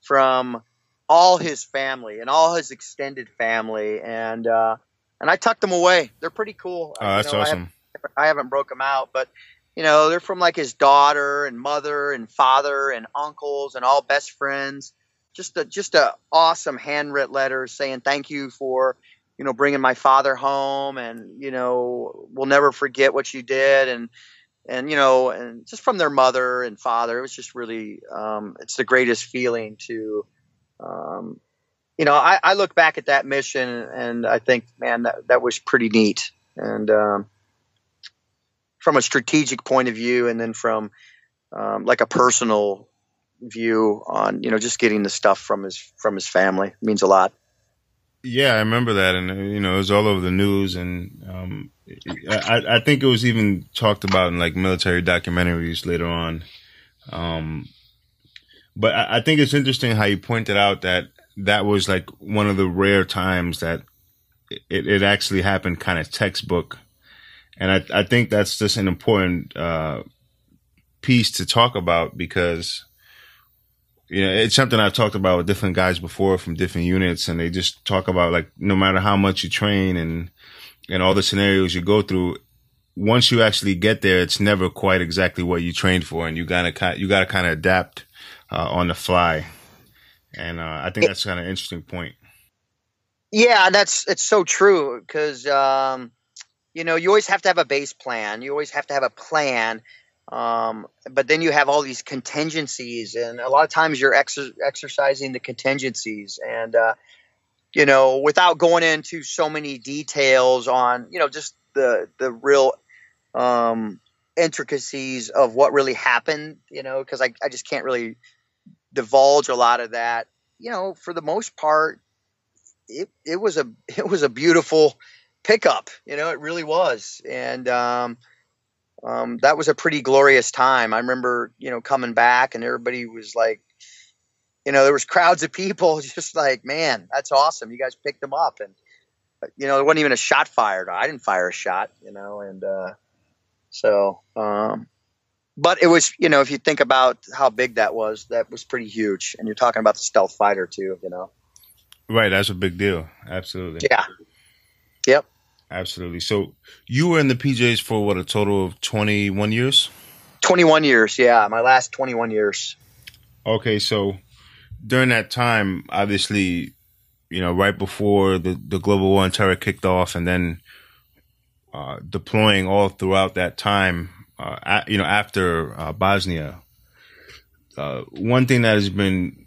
from all his family and all his extended family, and uh, and I tucked them away. They're pretty cool. Oh, that's you know, awesome. I haven't, broke them out, but you know they're from like his daughter and mother and father and uncles and all best friends. Just a just a awesome handwritten letter saying thank you for you know, bringing my father home and, you know, we'll never forget what you did. And, and, you know, and just from their mother and father, it was just really, um, it's the greatest feeling to, um, you know, I, I look back at that mission and I think, man, that, that was pretty neat. And, um, from a strategic point of view and then from, um, like a personal view on, you know, just getting the stuff from his, from his family means a lot. Yeah, I remember that, and you know, it was all over the news, and um, I, I think it was even talked about in like military documentaries later on. Um, but I, I think it's interesting how you pointed out that that was like one of the rare times that it, it actually happened, kind of textbook, and I, I think that's just an important uh, piece to talk about because you know, it's something I've talked about with different guys before from different units, and they just talk about like no matter how much you train and and all the scenarios you go through, once you actually get there, it's never quite exactly what you trained for, and you gotta kind you gotta kind of adapt uh, on the fly. And uh, I think that's kind of interesting point. Yeah, that's it's so true because um, you know you always have to have a base plan. You always have to have a plan, um, but then you have all these contingencies, and a lot of times you're exer- exercising the contingencies, and uh, you know without going into so many details on you know just the the real um, intricacies of what really happened. You know because I I just can't really divulge a lot of that. You know, for the most part, it it was a it was a beautiful pickup. You know, it really was, and um, um, that was a pretty glorious time. I remember, you know, coming back and everybody was like, you know, there was crowds of people just like, man, that's awesome. You guys picked them up, and you know, there wasn't even a shot fired. I didn't fire a shot, you know, and uh, so. Um, but it was, you know, if you think about how big that was, that was pretty huge. And you're talking about the stealth fighter too, you know. Right, that's a big deal. Absolutely. Yeah. Yep. Absolutely. So you were in the PJs for what a total of 21 years? 21 years, yeah. My last 21 years. Okay, so during that time, obviously, you know, right before the, the global war on terror kicked off and then uh, deploying all throughout that time, uh, you know, after uh, Bosnia, uh, one thing that has been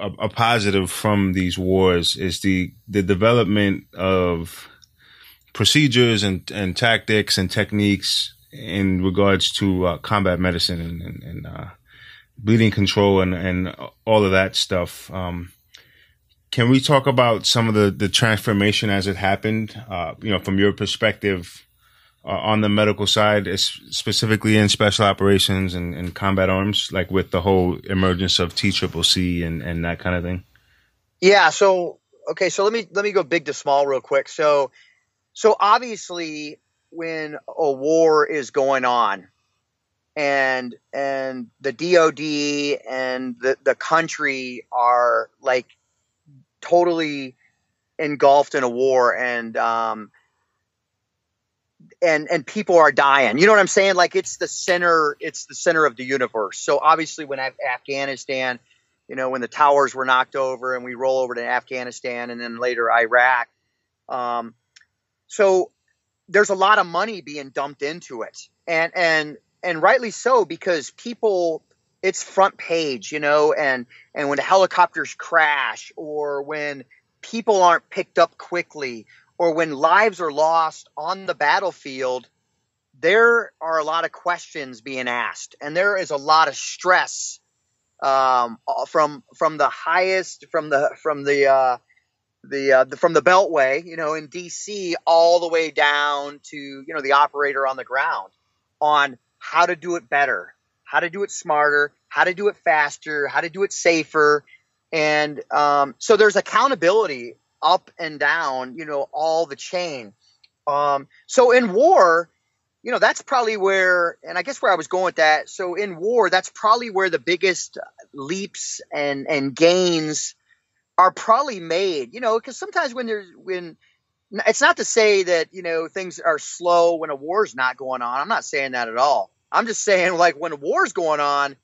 a, a, positive from these wars is the the development of procedures and, and tactics and techniques in regards to uh, combat medicine and, and, and uh, bleeding control and, and all of that stuff. Um, can we talk about some of the, the transformation as it happened, uh, you know, from your perspective uh, on the medical side, specifically in special operations and, and, combat arms, like with the whole emergence of TCCC and, and that kind of thing? Yeah. So, okay. So let me, let me go big to small real quick. So, so obviously when a war is going on and, and the DOD and the, the country are like totally engulfed in a war and, um, and and people are dying. You know what I'm saying? Like it's the center, it's the center of the universe. So obviously, when Af- Afghanistan, you know, when the towers were knocked over, and we roll over to Afghanistan, and then later Iraq. Um, so there's a lot of money being dumped into it, and and and rightly so because people it's front page, you know, and and when the helicopters crash or when people aren't picked up quickly or when lives are lost on the battlefield, there are a lot of questions being asked, and there is a lot of stress um, from from the highest from the from the uh, the, uh, the, from the Beltway, you know, in DC, all the way down to you know the operator on the ground on how to do it better, how to do it smarter, how to do it faster, how to do it safer, and um, so there's accountability up and down, you know, all the chain. Um, so in war, you know, that's probably where, and I guess where I was going with that. So in war, that's probably where the biggest leaps and and gains are probably made. You know, because sometimes when there's when it's not to say that you know things are slow when a war's not going on. I'm not saying that at all. I'm just saying like when a war's going on,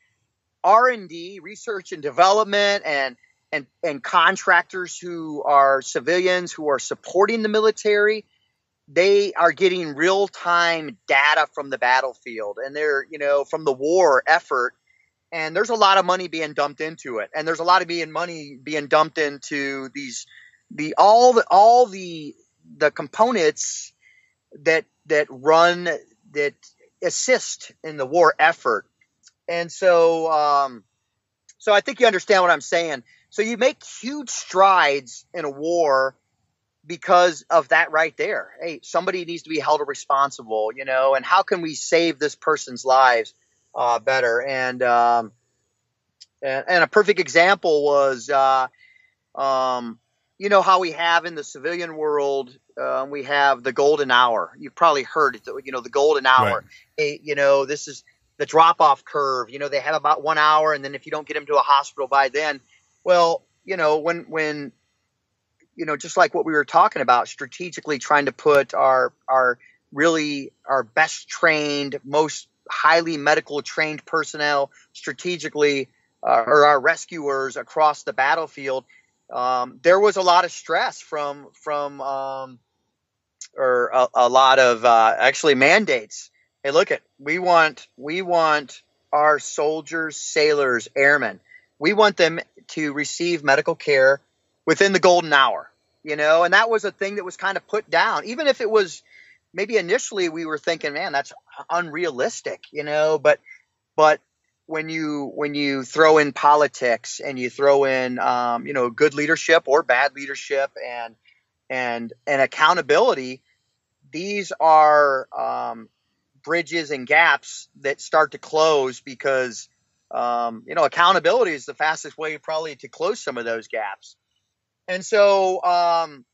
R and D, research and development, and and, and contractors who are civilians who are supporting the military they are getting real time data from the battlefield and they're you know from the war effort and there's a lot of money being dumped into it and there's a lot of being money being dumped into these the all the all the the components that that run that assist in the war effort. And so um so i think you understand what i'm saying so you make huge strides in a war because of that right there. Hey, somebody needs to be held responsible, you know, and how can we save this person's lives uh, better? And, um, and, and a perfect example was, uh, um, you know how we have in the civilian world, uh, we have the golden hour. You've probably heard it, you know, the golden hour. Right. Hey, you know, this is the drop off curve. You know, they have about one hour, and then if you don't get them to a hospital by then, well, you know, when when you know, just like what we were talking about, strategically trying to put our our really our best trained, most highly medical trained personnel strategically, uh, or our rescuers across the battlefield. um, there was a lot of stress from from um, or a, a, lot of uh, actually mandates. Hey, look at we want we want our soldiers, sailors, airmen. We want them to receive medical care within the golden hour. You know, and that was a thing that was kind of put down, even if it was maybe initially we were thinking, man, that's unrealistic. You know, but but when you when you throw in politics and you throw in um, you know good leadership or bad leadership and and and accountability these are um, bridges and gaps that start to close because um, you know accountability is the fastest way probably to close some of those gaps and so um,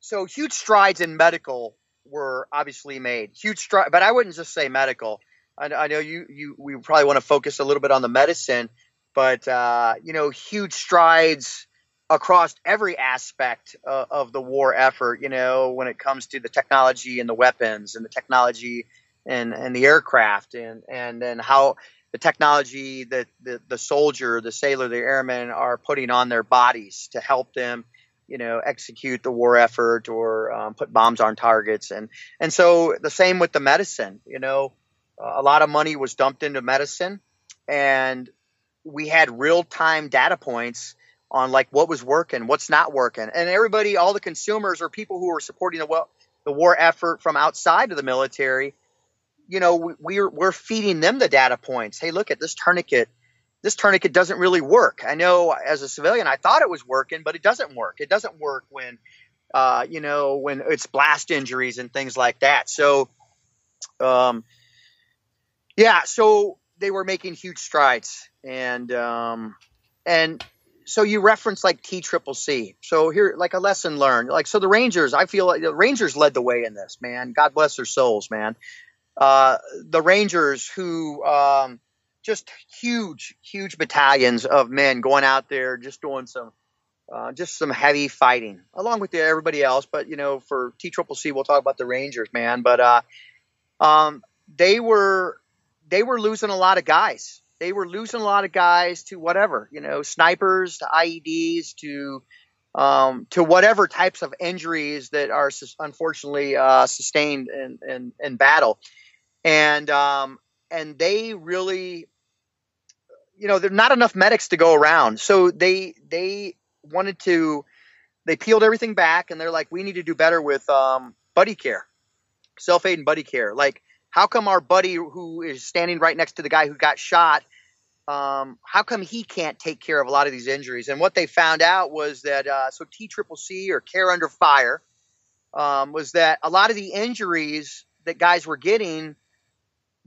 so huge strides in medical were obviously made huge stride but i wouldn't just say medical I, I know you you we probably want to focus a little bit on the medicine, but uh, you know, huge strides across every aspect uh, of the war effort. You know, when it comes to the technology and the weapons and the technology and and the aircraft and and and how the technology that the, the soldier, the sailor, the airman are putting on their bodies to help them, you know, execute the war effort or um, put bombs on targets. And and so the same with the medicine. You know, a lot of money was dumped into medicine, and we had real time data points on like what was working, what's not working, and everybody, all the consumers or people who were supporting the well, the war effort from outside of the military, you know, we're we're feeding them the data points. Hey, look at this tourniquet. This tourniquet doesn't really work. I know as a civilian, I thought it was working, but it doesn't work. It doesn't work when, uh, you know, when it's blast injuries and things like that. So, um, yeah, so they were making huge strides, and um, and so you reference like T Triple C. So here, like a lesson learned. Like so, the Rangers. I feel like the Rangers led the way in this. Man, God bless their souls, man. Uh, the Rangers, who um, just huge, huge battalions of men going out there, just doing some, uh, just some heavy fighting, along with the, everybody else. But you know, for T Triple C, we'll talk about the Rangers, man. But uh, um, they were they were losing a lot of guys. They were losing a lot of guys to whatever, you know, snipers, to IEDs, to um, to whatever types of injuries that are unfortunately uh, sustained in, in, in, battle. And um, and they really, you know, there's not enough medics to go around. So they they wanted to, they peeled everything back, and they're like, we need to do better with um, buddy care, self aid and buddy care, like how come our buddy who is standing right next to the guy who got shot um, how come he can't take care of a lot of these injuries and what they found out was that uh, so t triple c or care under fire um, was that a lot of the injuries that guys were getting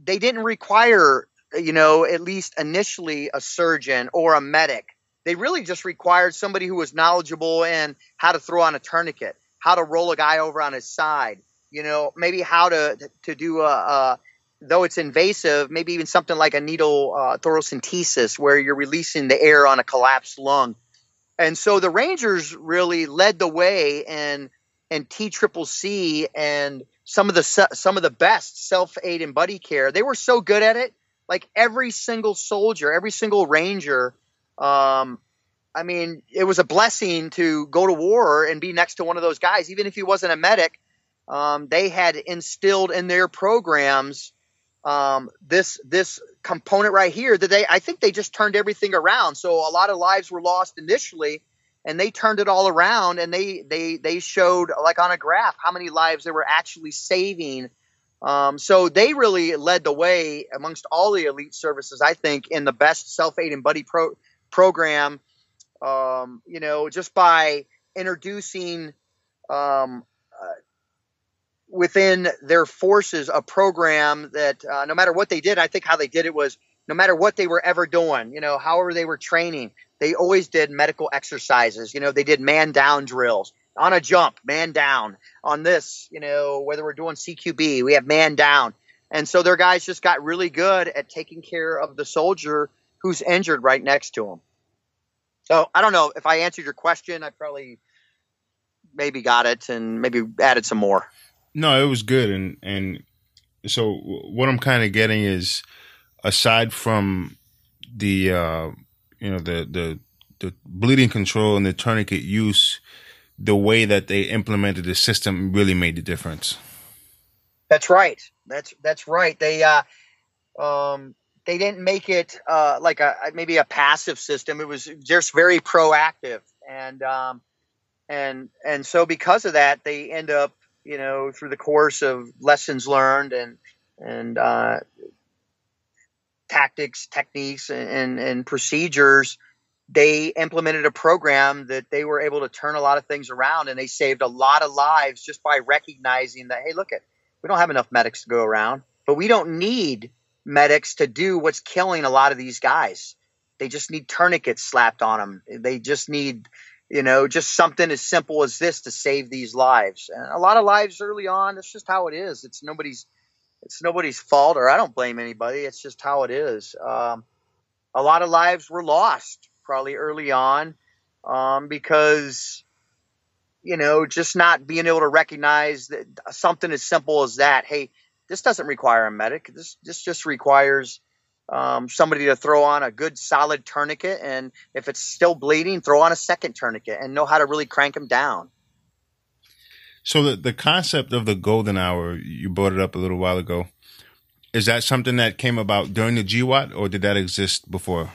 they didn't require you know at least initially a surgeon or a medic they really just required somebody who was knowledgeable in how to throw on a tourniquet how to roll a guy over on his side you know, maybe how to to do a, a though it's invasive, maybe even something like a needle uh, thoracentesis where you're releasing the air on a collapsed lung. And so the Rangers really led the way in and T Triple C and some of the some of the best self aid and buddy care. They were so good at it. Like every single soldier, every single Ranger. Um, I mean, it was a blessing to go to war and be next to one of those guys, even if he wasn't a medic um, they had instilled in their programs um, this this component right here that they I think they just turned everything around. So a lot of lives were lost initially, and they turned it all around and they they they showed like on a graph how many lives they were actually saving. Um, so they really led the way amongst all the elite services, I think, in the best self aid and buddy pro- program. Um, you know, just by introducing um, uh, within their forces a program that uh, no matter what they did, I think how they did it was no matter what they were ever doing, you know, however they were training, they always did medical exercises. You know, they did man down drills on a jump, man down. On this, you know, whether we're doing CQB, we have man down. And so their guys just got really good at taking care of the soldier who's injured right next to them. So I don't know if I answered your question. I probably maybe got it and maybe added some more. No, it was good, and and so what I'm kind of getting is aside from the uh, you know the the the bleeding control and the tourniquet use, the way that they implemented the system really made the difference. That's right. That's that's right. They uh, um, they didn't make it uh, like a maybe a passive system. It was just very proactive, and um, and and so because of that, they end up you know through the course of lessons learned and and uh, tactics, techniques, and, and procedures, they implemented a program that they were able to turn a lot of things around, and they saved a lot of lives just by recognizing that hey, look at we don't have enough medics to go around, but we don't need medics to do what's killing a lot of these guys. They just need tourniquets slapped on them. They just need, you know, just something as simple as this to save these lives. And a lot of lives early on, that's just how it is. It's nobody's, it's nobody's fault, or I don't blame anybody. It's just how it is. Um, a lot of lives were lost probably early on um, because you know, just not being able to recognize that something as simple as that. Hey, this doesn't require a medic. This this just requires um, somebody to throw on a good solid tourniquet, and if it's still bleeding, throw on a second tourniquet and know how to really crank them down. So the the concept of the golden hour, you brought it up a little while ago. Is that something that came about during the GWOT, or did that exist before?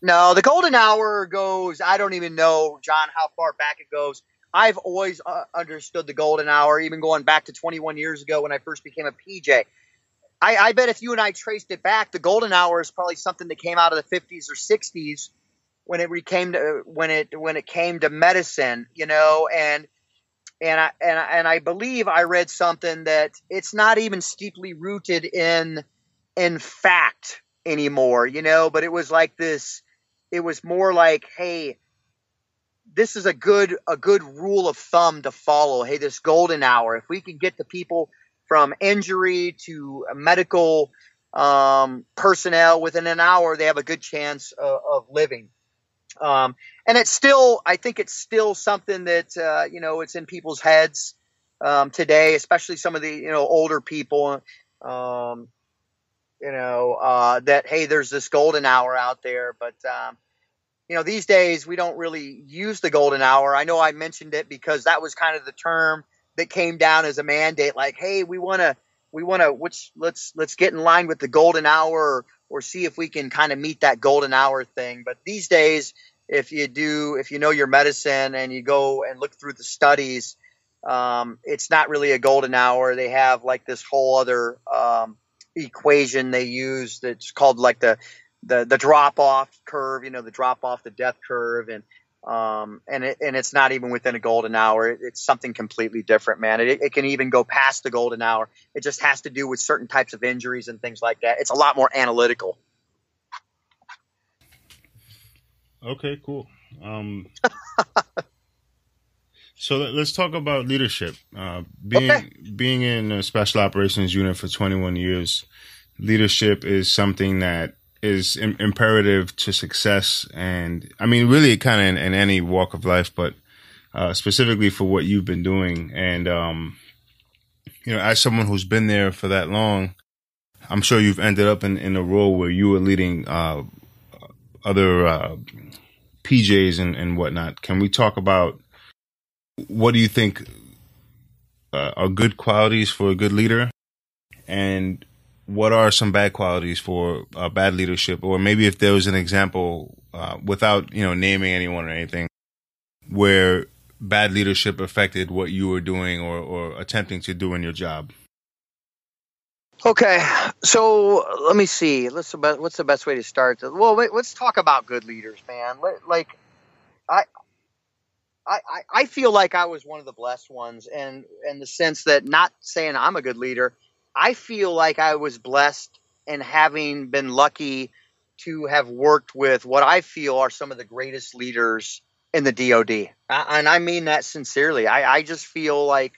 No, the golden hour goes. I don't even know, John, how far back it goes. I've always uh, understood the golden hour, even going back to 21 years ago when I first became a PJ. I, I, bet if you and I traced it back, the golden hour is probably something that came out of the 50s or 60s when it came to when it when it came to medicine, you know, and and I and I, and I believe I read something that it's not even steeply rooted in in fact anymore, you know, but it was like this. It was more like, hey, this is a good a good rule of thumb to follow. Hey, this golden hour. If we can get the people from injury to medical um, personnel within an hour, they have a good chance of, of living. Um, and it's still, I think it's still something that uh, you know it's in people's heads um, today, especially some of the you know older people. Um, you know uh, that hey, there's this golden hour out there, but um, you know, these days we don't really use the golden hour. I know I mentioned it because that was kind of the term that came down as a mandate, like, hey, we want to, we want to, which let's let's get in line with the golden hour, or, see if we can kind of meet that golden hour thing. But these days, if you do, if you know your medicine and you go and look through the studies, um, it's not really a golden hour. They have like this whole other um, equation they use that's called like the the the drop off curve, you know, the drop off the death curve, and um, and it, and it's not even within a golden hour. It, it's something completely different, man. It, it can even go past the golden hour. It just has to do with certain types of injuries and things like that. It's a lot more analytical. Okay, cool. Um, so let's talk about leadership. Uh, being okay. being in a special operations unit for 21 years, leadership is something that is Im- imperative to success, and I mean, really, kind of in, in, any walk of life, but uh, specifically for what you've been doing. And um, you know, as someone who's been there for that long, I'm sure you've ended up in, in a role where you were leading uh, other uh, PJs and, and whatnot. Can we talk about what do you think uh, are good qualities for a good leader, and what are some bad qualities for uh, bad leadership, or maybe if there was an example uh, without you know naming anyone or anything, where bad leadership affected what you were doing or, or attempting to do in your job. Okay, so let me see. Let's about what's the best way to start? Well, let's talk about good leaders, man. Like, I, I, I feel like I was one of the blessed ones, and in the sense that not saying I'm a good leader, I feel like I was blessed and having been lucky to have worked with what I feel are some of the greatest leaders in the DoD, and I mean that sincerely. I, I just feel like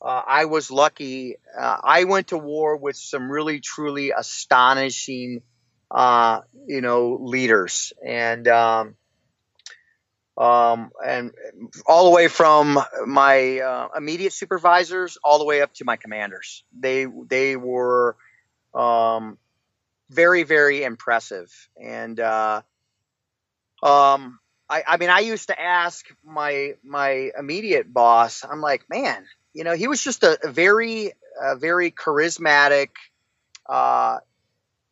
uh, I was lucky. Uh, I went to war with some really, truly astonishing, uh, you know, leaders, and um, um, and all the way from my uh, immediate supervisors all the way up to my commanders. They they were um, very very impressive, and uh, um, I, I mean, I used to ask my my immediate boss. I'm like, man, you know, he was just a, very, a very charismatic, uh,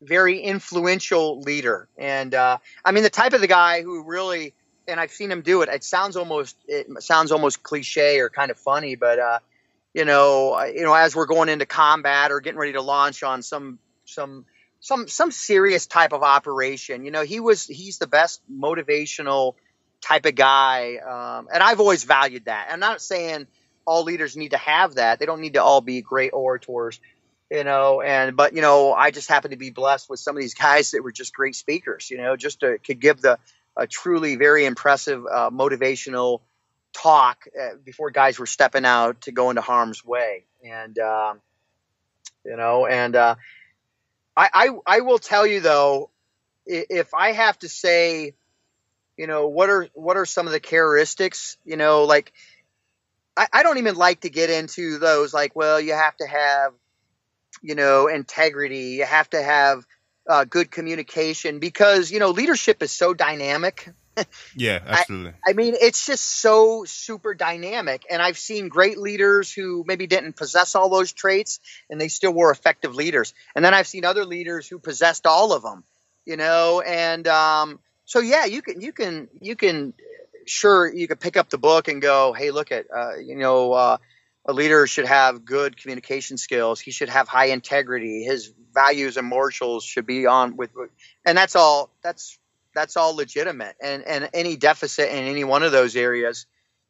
very influential leader, and uh, I mean, the type of the guy who really, and I've seen him do it. It sounds almost, it sounds almost cliche or kind of funny, but uh, you know, you know, as we're going into combat or getting ready to launch on some some some some serious type of operation. You know, he was he's the best motivational type of guy, um, and I've always valued that. I'm not saying all leaders need to have that; they don't need to all be great orators, you know. And but you know, I just happen to be blessed with some of these guys that were just great speakers. You know, just to could give the a truly very impressive uh, motivational talk uh, before guys were stepping out to go into harm's way, and um, you know, and uh, I, I I will tell you though, if I have to say, you know, what are what are some of the characteristics, you know, like I, I don't even like to get into those like, well, you have to have, you know, integrity, you have to have uh, good communication because you know leadership is so dynamic yeah, absolutely. I, I, mean, it's just so super dynamic. And I've seen great leaders who maybe didn't possess all those traits and they still were effective leaders. And then I've seen other leaders who possessed all of them, you know, and um, so yeah, you can, you can, you can, sure, you could pick up the book and go, hey, look at, uh, you know, uh, a leader should have good communication skills. He should have high integrity. His values and morals should be on with, and that's all. That's that's all legitimate. And and any deficit in any one of those areas,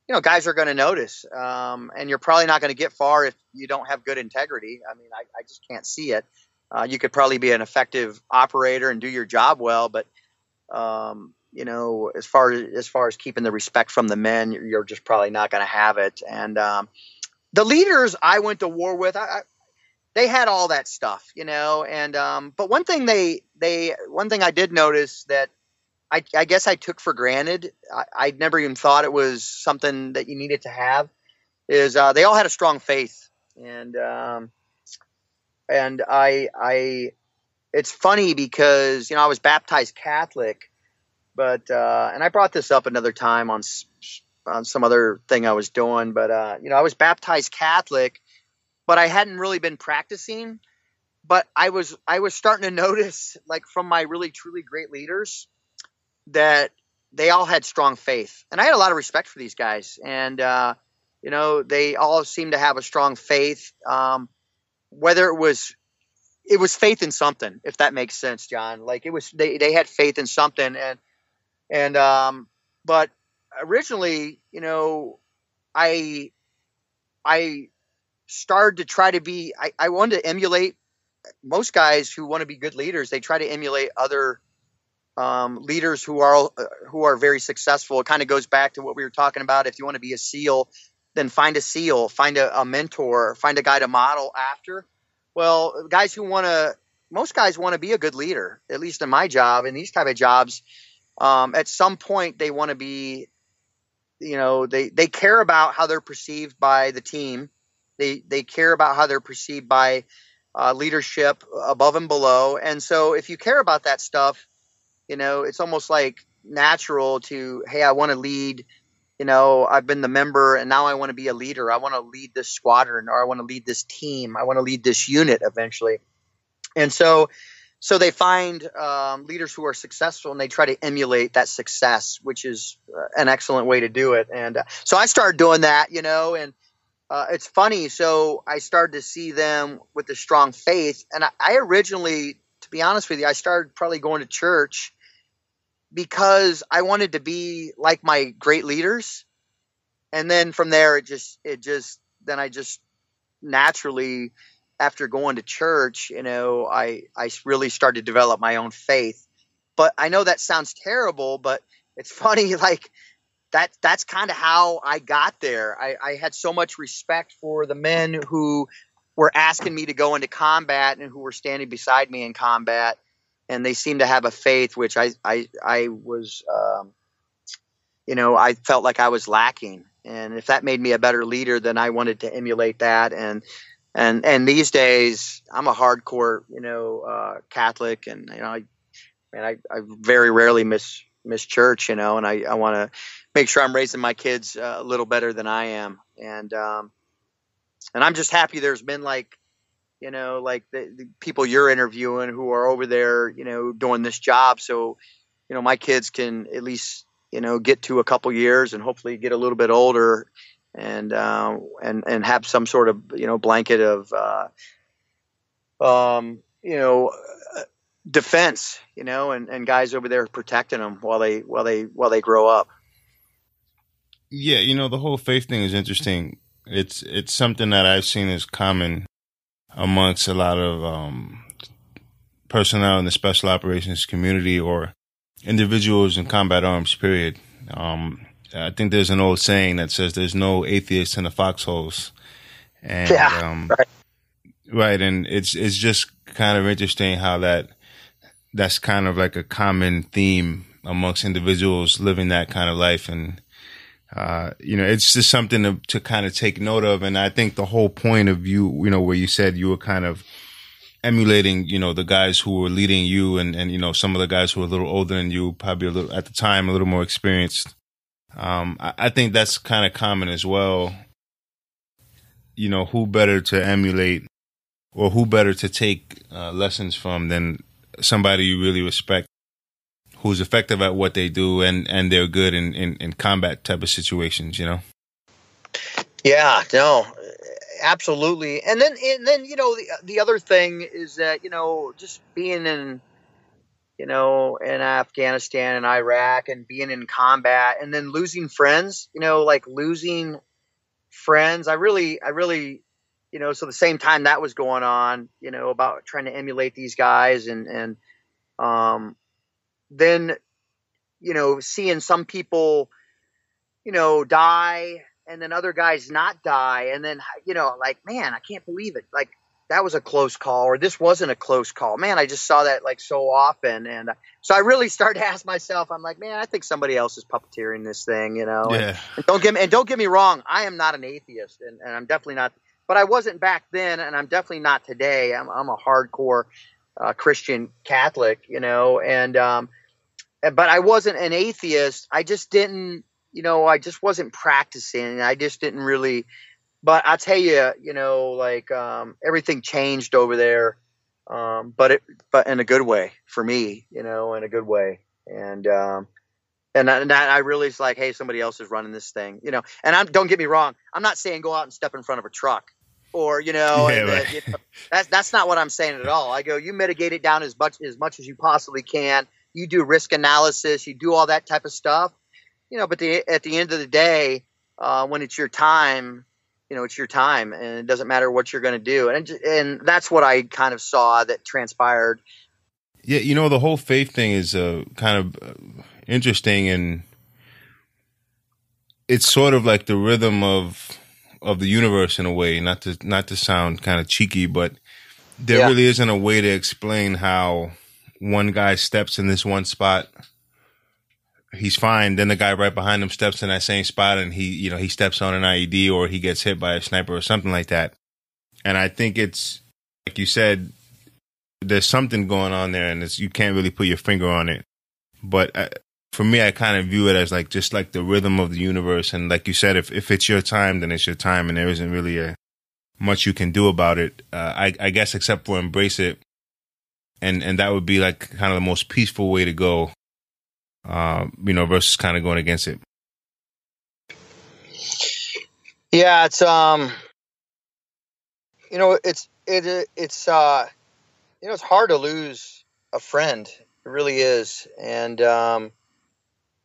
you know, guys are going to notice. Um, and you're probably not going to get far if you don't have good integrity. I mean, I, I just can't see it. Uh, you could probably be an effective operator and do your job well, but um, you know, as far as as far as keeping the respect from the men, you're, you're just probably not going to have it. And um, the leaders I went to war with, I, I, they had all that stuff, you know. And um, but one thing they they one thing I did notice that I, I guess I took for granted. I, I never even thought it was something that you needed to have. Is uh, they all had a strong faith, and um, and I I it's funny because you know I was baptized Catholic, but uh, and I brought this up another time on on some other thing I was doing, but uh, you know I was baptized Catholic, but I hadn't really been practicing. But I was I was starting to notice like from my really truly great leaders that they all had strong faith, and I had a lot of respect for these guys. And uh, you know, they all seemed to have a strong faith. Um, whether it was it was faith in something, if that makes sense, John. Like it was they they had faith in something, and and um, but originally, you know, I I started to try to be. I, I wanted to emulate most guys who want to be good leaders. They try to emulate other um, leaders who are uh, who are very successful. It kind of goes back to what we were talking about. If you want to be a SEAL, then find a SEAL, find a, a mentor, find a guy to model after. Well, guys who want to, most guys want to be a good leader. At least in my job, in these type of jobs, um, at some point they want to be, you know, they they care about how they're perceived by the team. They they care about how they're perceived by uh, leadership above and below. And so, if you care about that stuff, you know, it's almost like natural to, hey, I want to lead. You know, I've been the member and now I want to be a leader. I want to lead this squadron or I want to lead this team. I want to lead this unit eventually. And so, so they find um, leaders who are successful and they try to emulate that success, which is uh, an excellent way to do it. And uh, so I started doing that, you know, and uh, it's funny. So I started to see them with a strong faith. And I, I originally, to be honest with you, I started probably going to church because I wanted to be like my great leaders. And then from there, it just, it just, then I just naturally, after going to church, you know, I, I really started to develop my own faith. But I know that sounds terrible, but it's funny, like, that that's kind of how I got there. I, I had so much respect for the men who were asking me to go into combat and who were standing beside me in combat and they seemed to have a faith which I I I was um, you know I felt like I was lacking, and if that made me a better leader, then I wanted to emulate that. And and and these days I'm a hardcore you know uh, Catholic, and you know I and I, I very rarely miss miss church, you know, and I, I want to make sure I'm raising my kids uh, a little better than I am. And, um, and I'm just happy there's been like, you know, like the, the people you're interviewing who are over there, you know, doing this job. So, you know, my kids can at least, you know, get to a couple years and hopefully get a little bit older and, uh, and, and have some sort of, you know, blanket of, uh, um, you know, defense, you know, and, and guys over there protecting them while they while they while they grow up. Yeah, you know, the whole faith thing is interesting. It's it's something that I've seen as common amongst a lot of um, personnel in the special operations community or individuals in combat arms. Period. Um, I think there's an old saying that says there's no atheists in the foxholes, and yeah, um, right. right, and it's it's just kind of interesting how that that's kind of like a common theme amongst individuals living that kind of life. And, uh, you know, it's just something to, to kind of take note of. And I think the whole point of you, you know, where you said you were kind of emulating, you know, the guys who were leading you and, and, you know, some of the guys who were a little older than you, probably a little, at the time, a little more experienced. Um, I, I think that's kind of common as well. You know, who better to emulate or who better to take uh, lessons from than somebody you really respect who's effective at what they do and and they're good in in, in combat type of situations you know yeah no absolutely and then and then you know the, the other thing is that you know just being in you know in afghanistan and iraq and being in combat and then losing friends you know like losing friends i really i really you know, so the same time that was going on, you know, about trying to emulate these guys and, and, um, then, you know, seeing some people, you know, die and then other guys not die. And then, you know, like, man, I can't believe it. Like that was a close call or this wasn't a close call. Man, I just saw that like so often. And so I really started to ask myself, I'm like, man, I think somebody else is puppeteering this thing, you know, yeah. and, and don't get me, and don't get me wrong. I am not an atheist and, and I'm definitely not, but I wasn't back then, and I'm definitely not today. I'm, I'm a hardcore uh, Christian Catholic, you know, and um, but I wasn't an atheist. I just didn't, you know, I just wasn't practicing. I just didn't really. But I tell you, you know, like um, everything changed over there, um, but it, but in a good way for me, you know, in a good way, and um, and, and I really is like, hey, somebody else is running this thing, you know. And I'm don't get me wrong, I'm not saying go out and step in front of a truck or you know, yeah, right. you know, that's that's not what I'm saying at all. I go, you mitigate it down as much as much as you possibly can. You do risk analysis, you do all that type of stuff, you know. But the, at the end of the day, uh, when it's your time, you know, it's your time, and it doesn't matter what you're going to do. And and that's what I kind of saw that transpired. Yeah, you know, the whole faith thing is uh, kind of uh, interesting, and it's sort of like the rhythm of of the universe in a way. Not to not to sound kind of cheeky, but there yeah. really isn't a way to explain how one guy steps in this one spot. He's fine. Then the guy right behind him steps in that same spot, and he, you know, he steps on an IED or he gets hit by a sniper or something like that. And I think it's like you said, there's something going on there, and you can't really put your finger on it. But uh, for me, I kind of view it as like just like the rhythm of the universe. And like you said, if, if it's your time, then it's your time, and there isn't really a much you can do about it. Uh, I, I guess except for embrace it, and and that would be like kind of the most peaceful way to go. Uh, you know, versus kind of going against it. Yeah, it's um, you know, it's it it's uh, you know, it's hard to lose a friend. It really is, and um,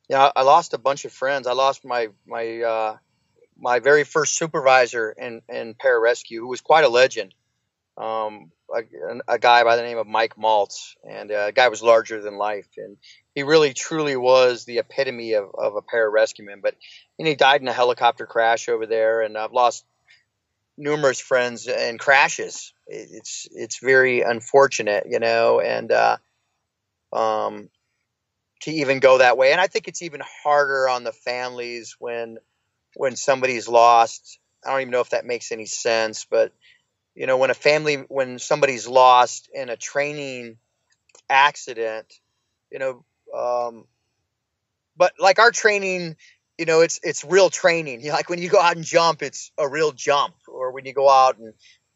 yeah, I lost a bunch of friends. I lost my my uh, my very first supervisor in in pararescue, who was quite a legend. Um, a, a, guy by the name of Mike Maltz, and uh, a guy was larger than life, and he really truly was the epitome of, of a pararescueman. But and he died in a helicopter crash over there, and I've lost numerous friends in crashes. It's it's very unfortunate, you know, and uh, um, to even go that way. And I think it's even harder on the families when when somebody's lost. I don't even know if that makes any sense, but you know, when a family when somebody's lost in a training accident, you know, um, but like our training, you know, it's it's real training. Like when you go out and jump, it's a real jump, or when you go out and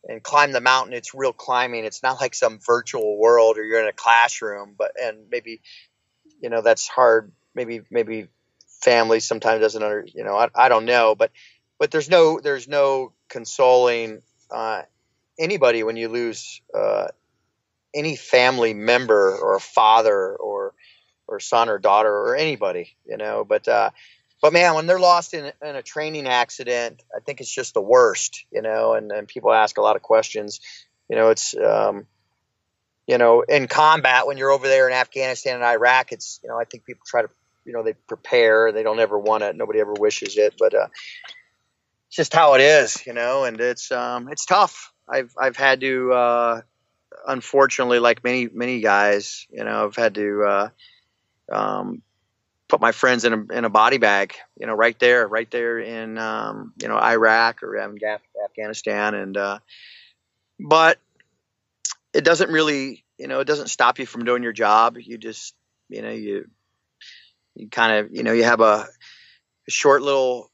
and climb the mountain, it's real climbing. It's not like some virtual world or you're in a classroom, but and maybe you know that's hard. Maybe maybe family sometimes doesn't under you know I, I don't know, but but there's no there's no consoling uh, anybody when you lose uh, any family member or father or or son or daughter or anybody, you know. But uh, but man, when they're lost in, in a training accident, I think it's just the worst, you know. And, and people ask a lot of questions. You know, it's um, you know in combat when you're over there in Afghanistan and Iraq, it's you know I think people try to you know they prepare, they don't ever want it, nobody ever wishes it, but uh, it's just how it is, you know. And it's um, it's tough. I've I've had to uh, unfortunately, like many many guys, you know, I've had to. Uh, um, put my friends in a, in a body bag, you know, right there, right there in, um, you know, Iraq or Afghanistan. And, uh, but it doesn't really, you know, it doesn't stop you from doing your job. You just, you know, you, you kind of, you know, you have a, a short little,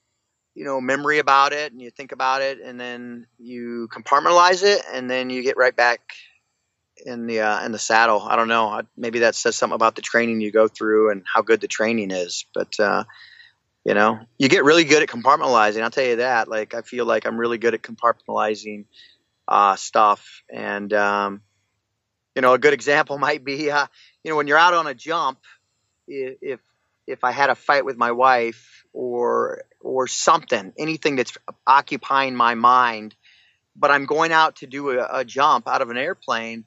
you know, memory about it and you think about it and then you compartmentalize it and then you get right back in the uh, in the saddle. I don't know. Maybe that says something about the training you go through and how good the training is. But uh, you know, you get really good at compartmentalizing. I'll tell you that. Like I feel like I'm really good at compartmentalizing uh, stuff. And um, you know, a good example might be, uh, you know, when you're out on a jump, if if I had a fight with my wife or or something, anything that's occupying my mind, but I'm going out to do a, a jump out of an airplane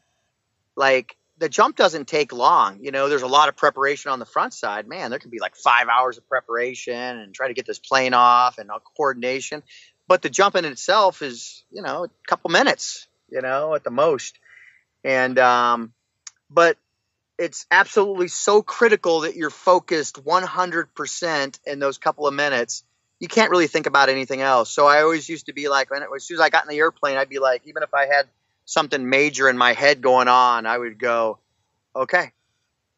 like the jump doesn't take long. You know, there's a lot of preparation on the front side. Man, there can be like five hours of preparation and try to get this plane off and coordination. But the jump in itself is, you know, a couple minutes, you know, at the most. And, um, but it's absolutely so critical that you're focused 100% in those couple of minutes. You can't really think about anything else. So I always used to be like, as soon as I got in the airplane, I'd be like, even if I had something major in my head going on, I would go, okay,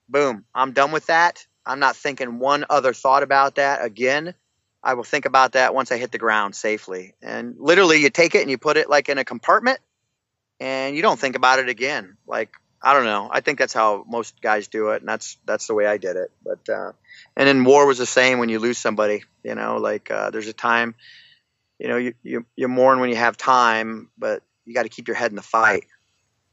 boom, I'm done with that. I'm not thinking one other thought about that again. I will think about that once I hit the ground safely. And literally, you take it and you put it like in a compartment and you don't think about it again. Like, I don't know. I think that's how most guys do it, and that's that's the way I did it. But uh, and then war was the same when you lose somebody. You know, like uh, there's a time, you know, you, you you mourn when you have time, but you got to keep your head in the fight.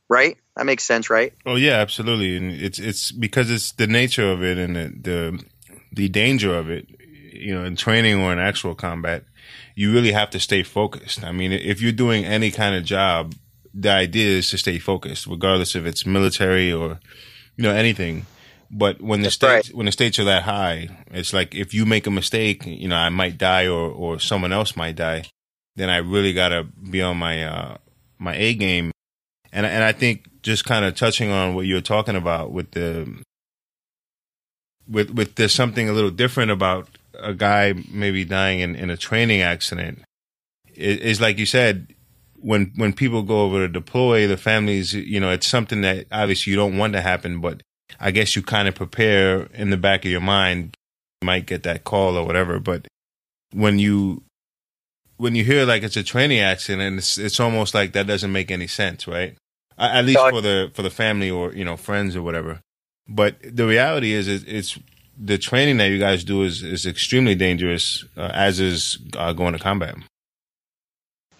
Right? That makes sense right? Oh yeah absolutely. And it's it's because it's the nature of it and the the, the danger of it you know in training or in actual combat you really have to stay focused. I mean if you're doing any kind of job the idea is to stay focused regardless if it's military or you know anything. But when the stakes right. when the stakes are that high it's like if you make a mistake you know i might die or or someone else might die then i really got to be on my uh my A game. And and I think just kind of touching on what you were talking about with the with with there's something a little different about a guy maybe dying in, in a training accident. It, it's like you said, when when people go over to deploy, the families, you know, it's something that obviously you don't want to happen, but I guess you kind of prepare in the back of your mind. You might get that call or whatever, but when you when you hear like it's a training accident, it's it's almost like that doesn't make any sense, right? At least for the for the family or you know friends or whatever. But the reality is, it's, it's the training that you guys do is is extremely dangerous, uh, as is uh, going to combat.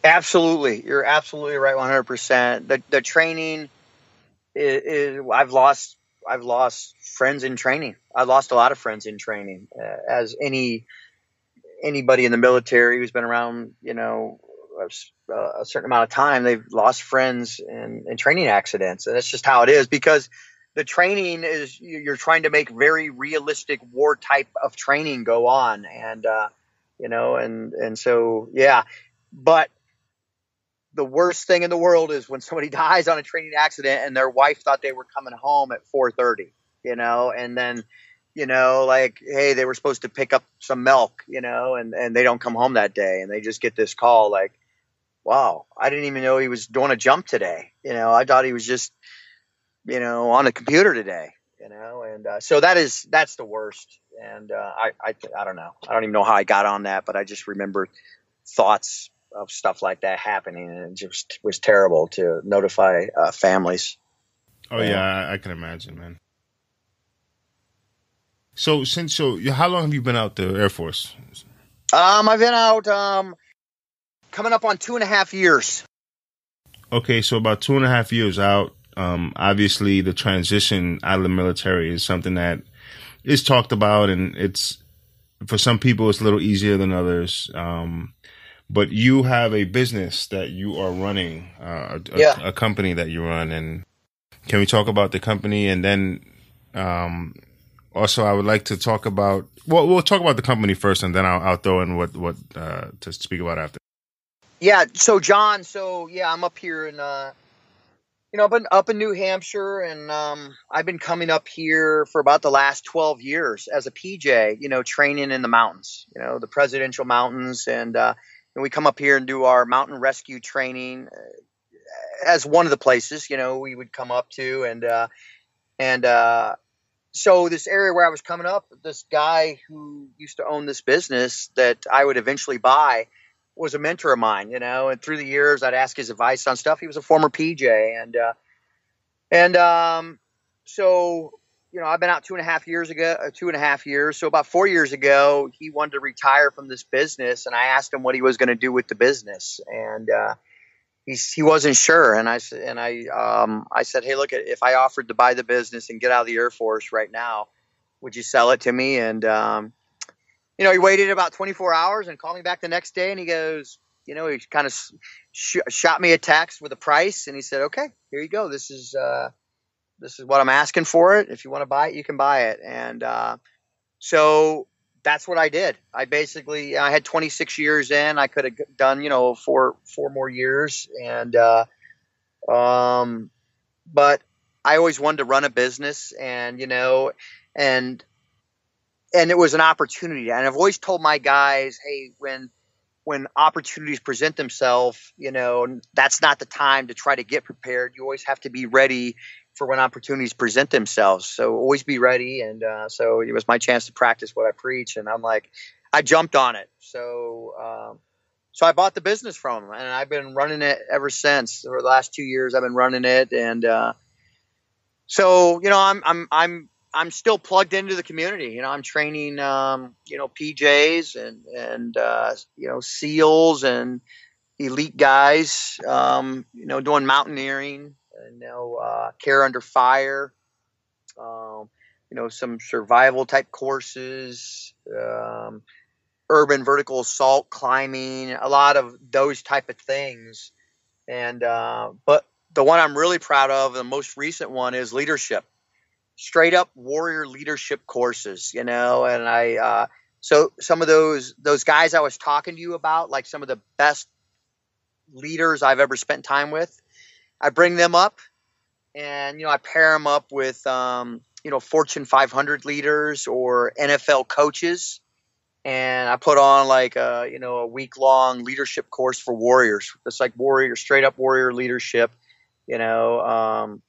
Absolutely, you're absolutely right, one hundred percent. The the training is, is, I've lost I've lost friends in training. I lost a lot of friends in training, uh, as any anybody in the military who's been around, you know, a, a certain amount of time, they've lost friends in, in training accidents, and that's just how it is because the training is you're trying to make very realistic war type of training go on, and uh, you know, and and so yeah, but the worst thing in the world is when somebody dies on a training accident and their wife thought they were coming home at 4:30, you know, and then you know, like, hey, they were supposed to pick up some milk, you know, and, and they don't come home that day and they just get this call like, wow, I didn't even know he was doing a jump today. You know, I thought he was just, you know, on a computer today, you know, and uh, so that is, that's the worst. And uh, I, I, I don't know. I don't even know how I got on that, but I just remember thoughts of stuff like that happening, and it just was terrible to notify uh, families. Oh yeah, I, I, can imagine, man. So since so, how long have you been out the Air Force? Um, I've been out um, coming up on two and a half years. Okay, so about two and a half years out. Um, obviously, the transition out of the military is something that is talked about, and it's for some people it's a little easier than others. Um, but you have a business that you are running, uh, a, yeah. a, a, company that you run, and can we talk about the company and then um, also I would like to talk about well we'll talk about the company first and then I'll, I'll throw in what what uh, to speak about after. Yeah, so John, so yeah, I'm up here in uh, you know, I've been up in New Hampshire, and um, I've been coming up here for about the last 12 years as a PJ, you know, training in the mountains, you know, the presidential mountains, and uh, and we come up here and do our mountain rescue training uh, as one of the places you know we would come up to and uh, and uh, so this area where I was coming up, this guy who used to own this business that I would eventually buy was a mentor of mine, you know, and through the years I'd ask his advice on stuff. He was a former PJ and uh, and um, so you know, I've been out two and a half years ago, uh, two and a half years. So about four years ago, he wanted to retire from this business, and I asked him what he was going to do with the business, and uh, he he wasn't sure. And I and I um, I said, hey, look, if I offered to buy the business and get out of the Air Force right now, would you sell it to me? And um, you know, he waited about 24 hours and called me back the next day, and he goes, you know, he kind of sh- shot me a text with a price, and he said, okay, here you go. This is. Uh, this is what I'm asking for it. If you want to buy it, you can buy it. And uh, so that's what I did. I basically I had 26 years in. I could have done you know four four more years, and uh, um, but I always wanted to run a business, and you know, and and it was an opportunity. And I've always told my guys, hey, when when opportunities present themselves, you know, that's not the time to try to get prepared. You always have to be ready for when opportunities present themselves. So always be ready. And uh, so it was my chance to practice what I preach. And I'm like, I jumped on it. So, um, so I bought the business from him, and I've been running it ever since. For the last two years, I've been running it, and uh, so you know, I'm I'm I'm I'm still plugged into the community. You know, I'm training, um, you know, PJs and and uh, you know SEALs and elite guys. Um, you know, doing mountaineering, you know, uh, care under fire, um, you know, some survival type courses, um, urban vertical assault climbing, a lot of those type of things. And uh, but the one I'm really proud of, the most recent one, is leadership, straight up warrior leadership courses. You know, and I uh, so some of those those guys I was talking to you about, like some of the best leaders I've ever spent time with I bring them up, and you know I pair them up with um, you know Fortune 500 leaders or NFL coaches, and I put on like a you know a week long leadership course for warriors. It's like warrior, straight up warrior leadership. You know, um,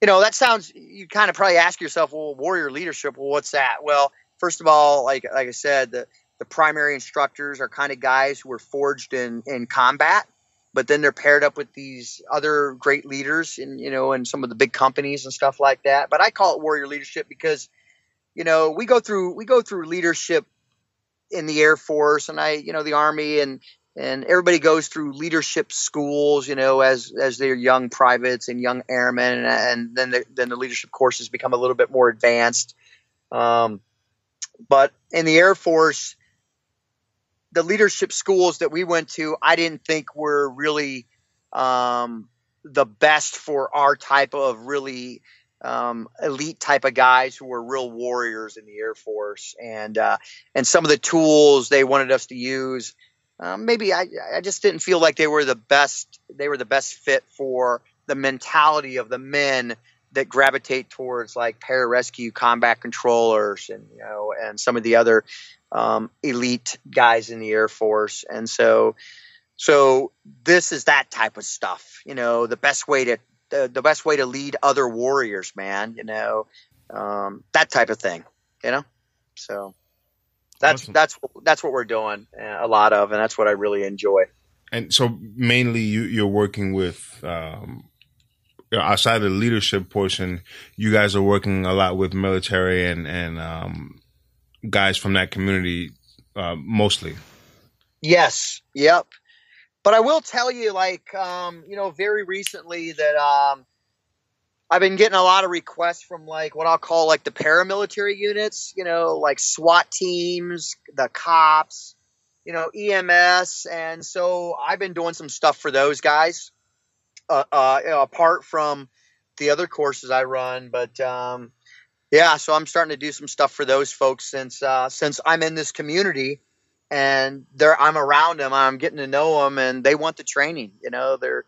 you know that sounds. You kind of probably ask yourself, well, warrior leadership. Well, what's that? Well, first of all, like like I said, the the primary instructors are kind of guys who were forged in in combat but then they're paired up with these other great leaders and you know in some of the big companies and stuff like that. But i call it warrior leadership because you know we go through we go through leadership in the air force and i you know the army and and everybody goes through leadership schools you know as as they're young privates and young airmen and, and then the, then the leadership courses become a little bit more advanced. Um, but in the air force the leadership schools that we went to, I didn't think were really um, the best for our type of really um, elite type of guys who were real warriors in the Air Force, and uh, and some of the tools they wanted us to use. Um, maybe I, I just didn't feel like they were the best. They were the best fit for the mentality of the men that gravitate towards like pararescue combat controllers and you know and some of the other um, elite guys in the Air Force, and so so this is that type of stuff. You know, the best way to the, the best way to lead other warriors, man. You know, um, that type of thing. You know. So that's awesome. that's that's what we're doing uh, a lot of, and that's what I really enjoy. And so mainly you, you're working with um, outside of the leadership portion, you guys are working a lot with military and and um, guys from that community uh, mostly. Yes. Yep. But I will tell you, like, um, you know, very recently that um, I've been getting a lot of requests from like what I'll call like the paramilitary units, you know, like SWAT teams, the cops, you know, EMS, and so I've been doing some stuff for those guys, uh, uh, you know, apart from the other courses I run. But um, yeah, so I'm starting to do some stuff for those folks since uh, since I'm in this community and they're I'm around them, I'm getting to know them, and they want the training. You know, they're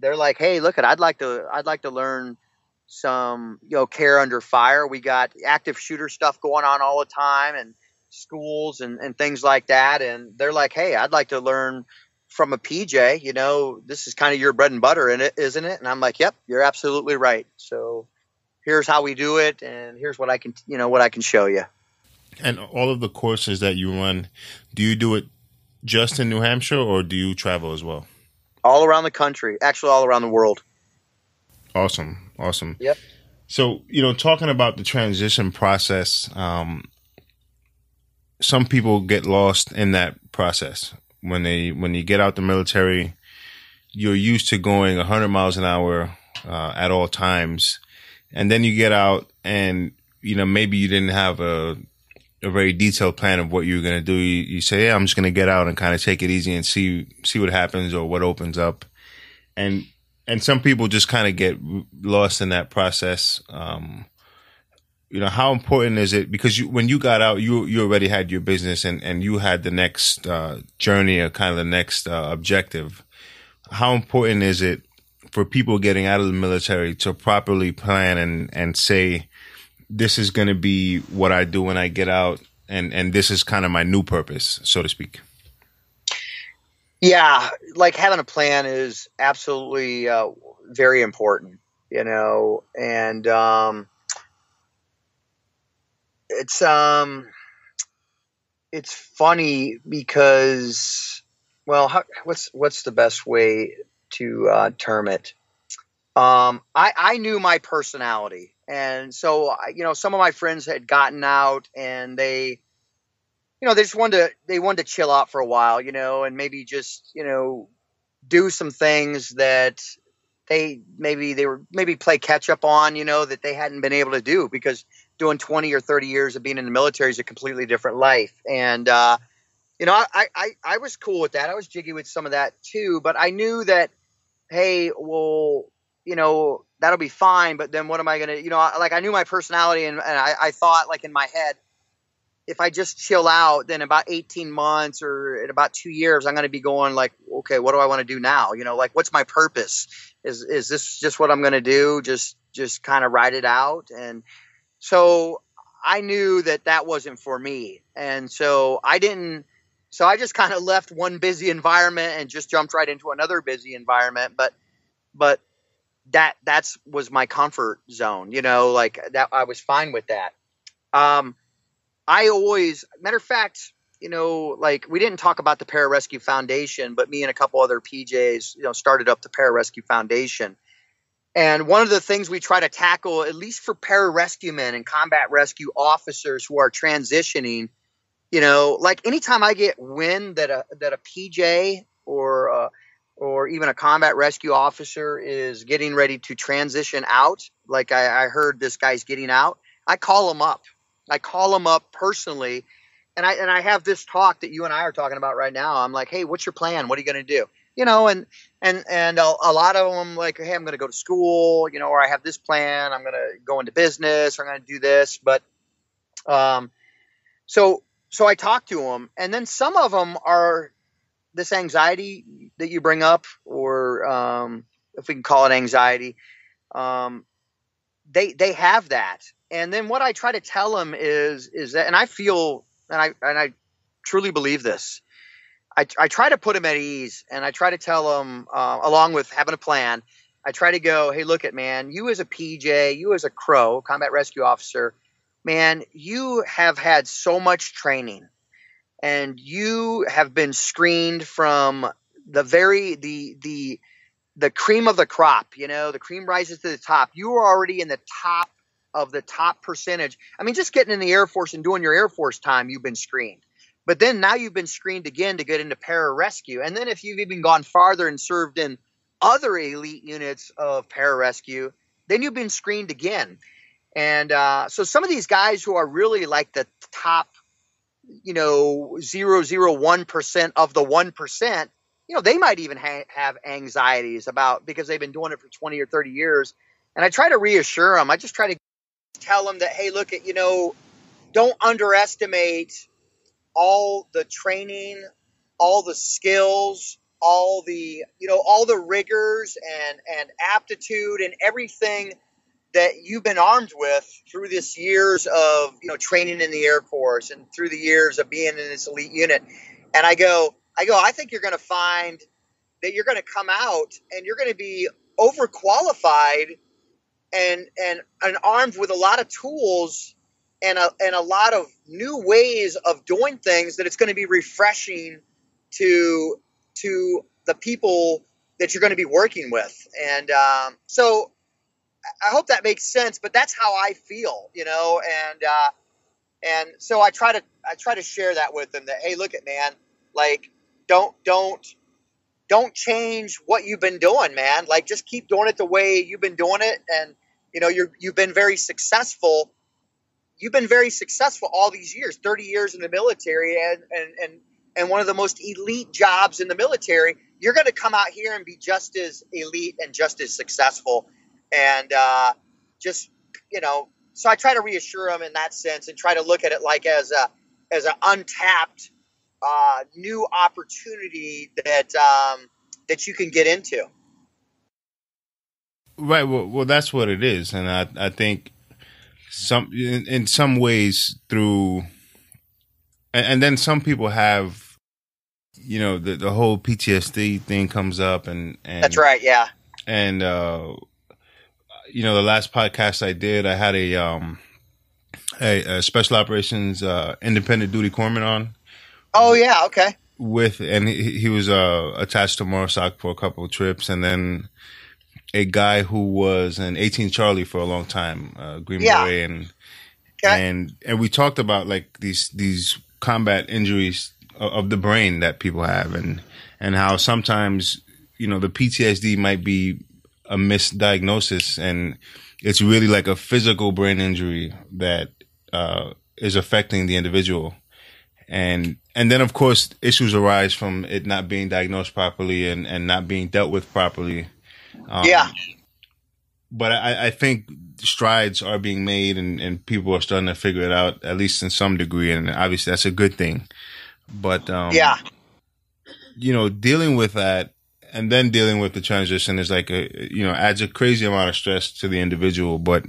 they're like, hey, look, at I'd like to I'd like to learn some you know care under fire. We got active shooter stuff going on all the time, and schools and, and things like that. And they're like, hey, I'd like to learn from a PJ. You know, this is kind of your bread and butter, isn't it? And I'm like, yep, you're absolutely right. So here's how we do it, and here's what I can you know what I can show you. And all of the courses that you run, do you do it just in New Hampshire, or do you travel as well? All around the country, actually, all around the world. Awesome. Awesome. Yep. So, you know, talking about the transition process, um, some people get lost in that process when they when you get out the military. You're used to going 100 miles an hour uh, at all times, and then you get out, and you know maybe you didn't have a a very detailed plan of what you're going to do. You, you say, "Yeah, I'm just going to get out and kind of take it easy and see see what happens or what opens up," and and some people just kind of get lost in that process. Um, you know, how important is it? Because you, when you got out, you you already had your business and and you had the next uh, journey or kind of the next uh, objective. How important is it for people getting out of the military to properly plan and and say, this is going to be what I do when I get out, and and this is kind of my new purpose, so to speak. Yeah, like having a plan is absolutely uh, very important, you know, and um, it's um, it's funny because, well, how, what's what's the best way to uh, term it? Um, I I knew my personality, and so you know, some of my friends had gotten out, and they you know, they just wanted to they wanted to chill out for a while, you know, and maybe just you know do some things that they maybe they were maybe play catch up on, you know, that they hadn't been able to do because doing 20 or 30 years of being in the military is a completely different life. And, uh, you know, I, I, I was cool with that. I was jiggy with some of that too, but I knew that, hey, well, you know, that'll be fine. But then what am I going to, you know, like I knew my personality and, and I, I thought like in my head, if I just chill out, then about 18 months or in about two years, I'm going to be going like, okay, what do I want to do now? You know, like what's my purpose? Is, is this just what I'm going to do? Just, just kind of ride it out. And so I knew that that wasn't for me. And so I didn't, so I just kind of left one busy environment and just jumped right into another busy environment. But, but that, that's was my comfort zone, you know, like that I was fine with that. Um, I always, matter of fact, you know, like we didn't talk about the Pararescue Foundation, but me and a couple other PJs, you know, started up the Pararescue Foundation. And one of the things we try to tackle, at least for pararescue men and combat rescue officers who are transitioning, you know, like anytime I get wind that a that a PJ or a, or even a combat rescue officer is getting ready to transition out, like I, I heard this guy's getting out, I call him up I call him up personally, and I and I have this talk that you and I are talking about right now. I'm like, hey, what's your plan? What are you going to do? You know, and and and a, a lot of them like, hey, I'm going to go to school, you know, or I have this plan. I'm going to go into business. Or I'm going to do this, but um, so so I talk to them, and then some of them are this anxiety that you bring up, or um, if we can call it anxiety. Um, they they have that and then what I try to tell them is is that, and I feel, and I and I truly believe this. I, I try to put them at ease, and I try to tell them, uh, along with having a plan. I try to go, hey, look at man, you as a PJ, you as a CRO, combat rescue officer, man, you have had so much training and you have been screened from the very the the the cream of the crop, you know, the cream rises to the top. You are already in the top of the top percentage. I mean, just getting in the Air Force and doing your Air Force time, you've been screened. But then now you've been screened again to get into pararescue. And then if you've even gone farther and served in other elite units of pararescue, then you've been screened again. And uh, so some of these guys who are really like the top, you know, 001% of the 1%, you know, they might even ha- have anxieties about because they've been doing it for 20 or 30 years. And I try to reassure them. I just try to tell them that, hey, look at, you know, don't underestimate all the training, all the skills, all the, you know, all the rigors and, and aptitude and everything that you've been armed with through this years of you know training in the Air Force and through the years of being in this elite unit. And I go, I go, I think you're going to find that you're going to come out and you're going to be overqualified and and and armed with a lot of tools and a and a lot of new ways of doing things that it's going to be refreshing to to the people that you're going to be working with. And um, so I hope that makes sense, but that's how I feel, you know, and uh, and so I try to I try to share that with them that hey, look at man, like don't don't don't change what you've been doing, man. Like just keep doing it the way you've been doing it, and you know you're you've been very successful. You've been very successful all these years, thirty years in the military, and and and and one of the most elite jobs in the military. You're going to come out here and be just as elite and just as successful and uh, just you know, so I try to reassure them in that sense and try to look at it like as a as an untapped uh, new opportunity that um, that you can get into. Right. Well, well, that's what it is, and I I think some in, in some ways through, and, and, then some people have, you know, the the whole PTSD thing comes up, and, and that's right, yeah, and uh, you know, the last podcast I did, I had a um a, a special operations uh independent duty corpsman on. Oh yeah, okay. With and he, he was uh attached to MARSOC for a couple of trips, and then a guy who was an 18 Charlie for a long time, uh, Green yeah. Beret, and okay. and and we talked about like these these combat injuries of the brain that people have, and and how sometimes you know the PTSD might be a misdiagnosis and it's really like a physical brain injury that uh, is affecting the individual. And and then of course issues arise from it not being diagnosed properly and and not being dealt with properly. Um, yeah. But I, I think strides are being made and, and people are starting to figure it out at least in some degree and obviously that's a good thing. But um, yeah. you know dealing with that and then dealing with the transition is like a you know adds a crazy amount of stress to the individual but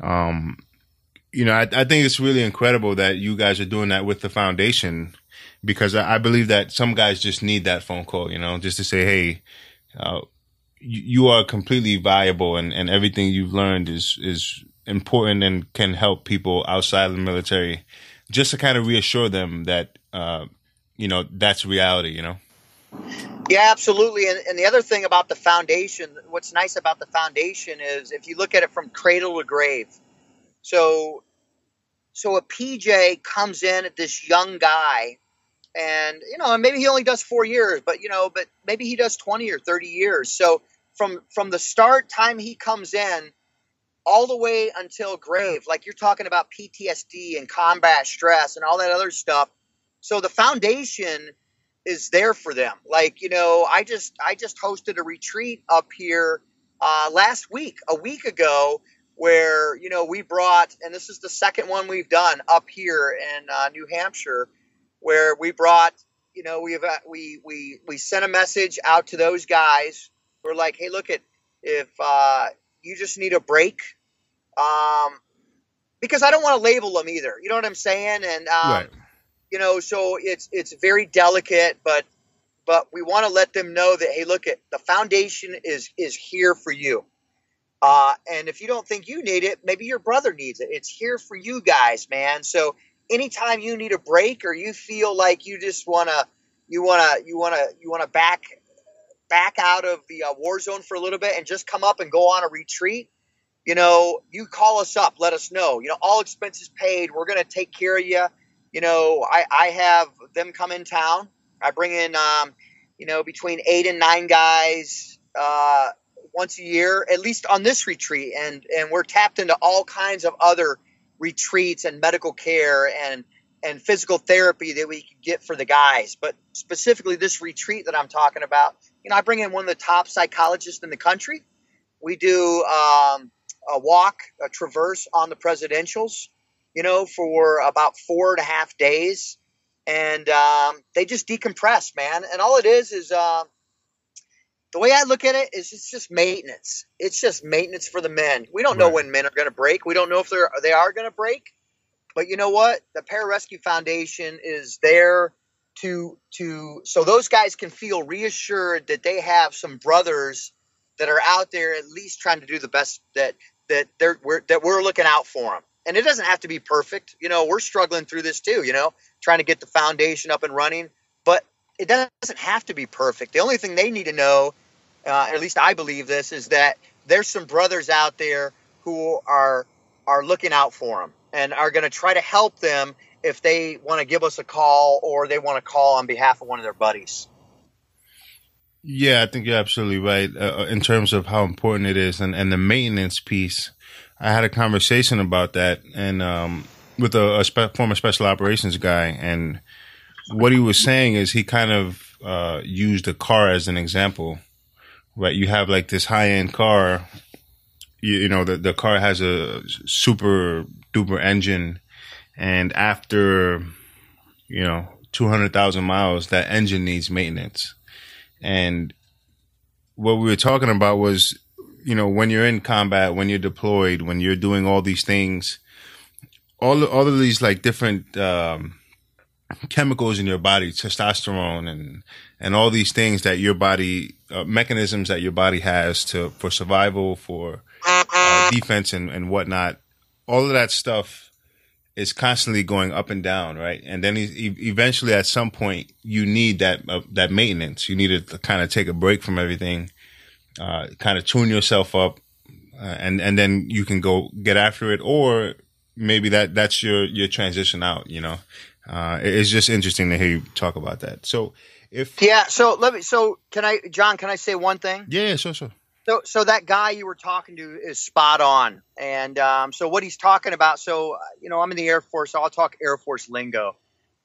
um you know I, I think it's really incredible that you guys are doing that with the foundation because I, I believe that some guys just need that phone call you know just to say hey uh, you, you are completely viable and, and everything you've learned is is important and can help people outside of the military just to kind of reassure them that uh, you know that's reality you know yeah, absolutely. And, and the other thing about the foundation, what's nice about the foundation is if you look at it from cradle to grave. So, so a PJ comes in at this young guy, and you know, and maybe he only does four years, but you know, but maybe he does twenty or thirty years. So from from the start time he comes in, all the way until grave, like you're talking about PTSD and combat stress and all that other stuff. So the foundation is there for them. Like you know, I just I just hosted a retreat up here uh, last week, a week ago, where you know we brought, and this is the second one we've done up here in uh, New Hampshire, where we brought, you know, we've uh, we we we sent a message out to those guys. We're like, hey, look at if uh, you just need a break. Um, because I don't want to label them either. You know what I'm saying? And um, right you know, so it's it's very delicate, but but we want to let them know that hey, look at the foundation is is here for you. Uh, and if you don't think you need it, maybe your brother needs it. It's here for you guys, man. So anytime you need a break or you feel like you just wanna, you wanna, you wanna, you wanna back, back out of the uh, war zone for a little bit and just come up and go on a retreat, you know, you call us up, let us know. You know, all expenses paid. We're gonna take care of you. You know, I, I have them come in town. I bring in, um, you know, between eight and nine guys uh, once a year, at least on this retreat, and and we're tapped into all kinds of other retreats and medical care and and physical therapy that we can get for the guys. But specifically, this retreat that I'm talking about, you know, I bring in one of the top psychologists in the country. We do um, a walk, a traverse on the presidentials, you know, for about four and a half days and um, they just decompress, man. And all it is is uh, the way I look at it is it's just maintenance. It's just maintenance for the men. We don't know when men are going to break. We don't know if they're they are going to break. But you know what? The Pararescue Foundation is there to to so those guys can feel reassured that they have some brothers that are out there at least trying to do the best that that they're we're, that we're looking out for them. And it doesn't have to be perfect. You know, we're struggling through this too. You know, trying to get the foundation up and running. But it doesn't have to be perfect. The only thing they need to know, uh, at least I believe this, is that there's some brothers out there who are are looking out for them and are going to try to help them if they want to give us a call or they want to call on behalf of one of their buddies. Yeah, I think you're absolutely right uh, uh in terms of how important it is and, and the maintenance piece. I had a conversation about that, and um, with a, a spe- former special operations guy, and what he was saying is he kind of uh, used a car as an example. Right, you have like this high end car. You, you know, the the car has a super duper engine, and after you know two hundred thousand miles, that engine needs maintenance. And what we were talking about was, you know, when you're in combat, when you're deployed, when you're doing all these things all all of these like different um, chemicals in your body, testosterone and and all these things that your body uh, mechanisms that your body has to for survival, for uh, defense and and whatnot. All of that stuff is constantly going up and down, right? And then eventually, at some point, you need that uh, that maintenance. You need to kind of take a break from everything, uh, kind of tune yourself up, uh, and and then you can go get after it, or maybe that that's your your transition out. You know, uh, it's just interesting to hear you talk about that. So if yeah, so let me. So can I, John? Can I say one thing? Yeah, sure, sure. So, so that guy you were talking to is spot on, and um, so what he's talking about. So, you know, I'm in the Air Force, so I'll talk Air Force lingo.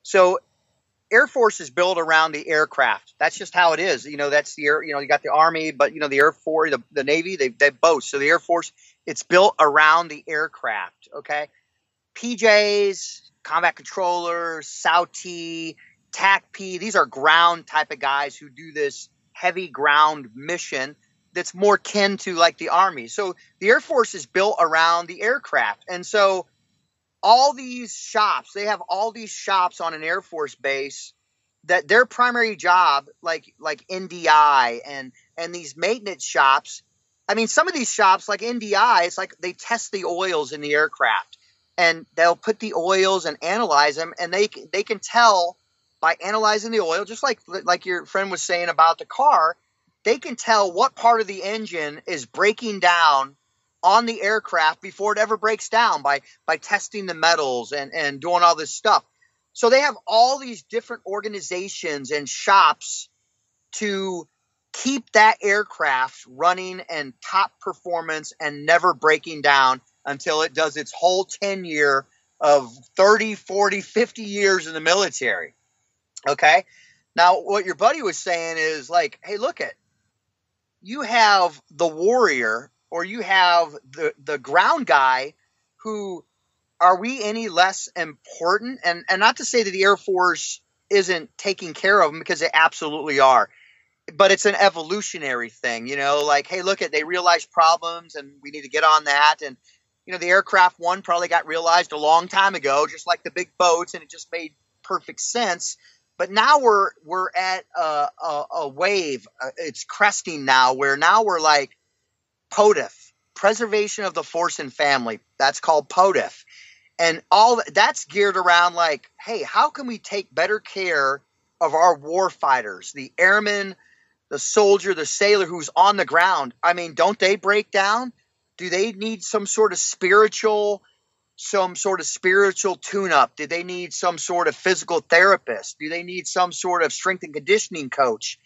So, Air Force is built around the aircraft. That's just how it is. You know, that's the air. You know, you got the Army, but you know, the Air Force, the, the Navy, they they both. So the Air Force, it's built around the aircraft. Okay, PJs, combat controllers, SOWT, TACP, these are ground type of guys who do this heavy ground mission that's more kin to like the Army. So the Air Force is built around the aircraft. And so all these shops, they have all these shops on an Air Force base that their primary job, like like NDI and and these maintenance shops, I mean, some of these shops like NDI, it's like they test the oils in the aircraft and they'll put the oils and analyze them and they they can tell by analyzing the oil just like like your friend was saying about the car they can tell what part of the engine is breaking down on the aircraft before it ever breaks down by by testing the metals and and doing all this stuff so they have all these different organizations and shops to keep that aircraft running and top performance and never breaking down until it does its whole tenure of 30, 40, 50 years in the military. Okay. Now, what your buddy was saying is like, hey, look at you have the warrior or you have the, the ground guy who are we any less important? And, and not to say that the Air Force isn't taking care of them because they absolutely are but it's an evolutionary thing, you know, like, hey, look at they realize problems and we need to get on that. And you know, the aircraft one probably got realized a long time ago, just like the big boats, and it just made perfect sense. But now we're we're at a, a, a wave. Uh, it's cresting now, where now we're like POTFF, preservation of the force and family. That's called POTF. And all that's geared around like, hey, how can we take better care of our war fighters, the airmen, the soldier, the sailor who's on the ground? I mean, don't they break down? Do they need some sort of spiritual some sort of spiritual tune up? Do they need some sort of physical therapist? Do they need some sort of strength and conditioning coach?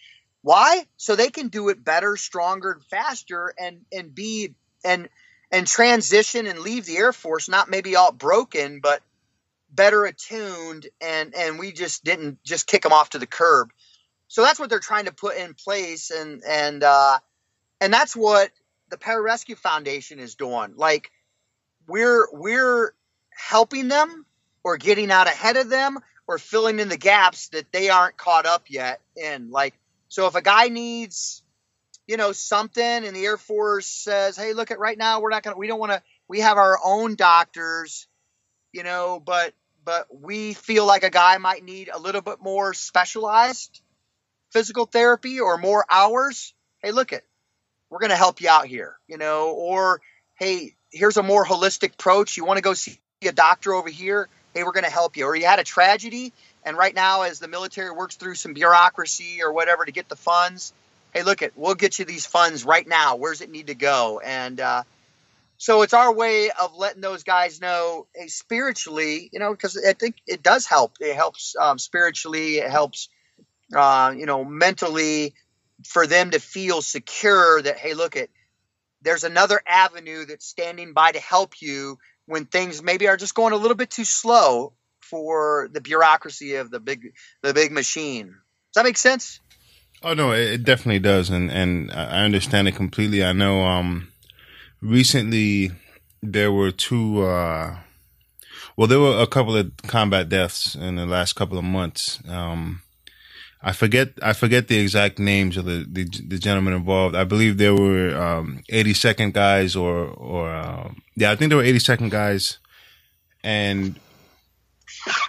Why? So they can do it better, stronger, and faster and and be and and transition and leave the Air Force not maybe all broken, but better attuned and and we just didn't just kick them off to the curb. So that's what they're trying to put in place and and uh and that's what the Pararescue Foundation is doing. Like we're we're helping them or getting out ahead of them or filling in the gaps that they aren't caught up yet in. Like so if a guy needs, you know, something and the Air Force says, "Hey, look at right now, we're not to we don't want to we have our own doctors, you know, but but we feel like a guy might need a little bit more specialized physical therapy or more hours. Hey, look it. We're going to help you out here, you know, or hey, here's a more holistic approach. You want to go see a doctor over here? Hey, we're going to help you. Or you had a tragedy and right now, as the military works through some bureaucracy or whatever to get the funds, hey, look it, we'll get you these funds right now. Where's it need to go? And uh, so it's our way of letting those guys know, hey, spiritually, you know, because I think it does help. It helps um, spiritually. It helps, uh, you know, mentally for them to feel secure that, hey, look it, there's another avenue that's standing by to help you when things maybe are just going a little bit too slow for the bureaucracy of the big the big machine. Does that make sense? Oh no, it, definitely does, and and I understand it completely. I know. Um, recently there were two. Uh, well, there were a couple of combat deaths in the last couple of months. Um, I forget I forget the exact names of the, the, the gentlemen involved. I believe there were um, 82nd guys or or uh, yeah, I think there were 82nd guys, and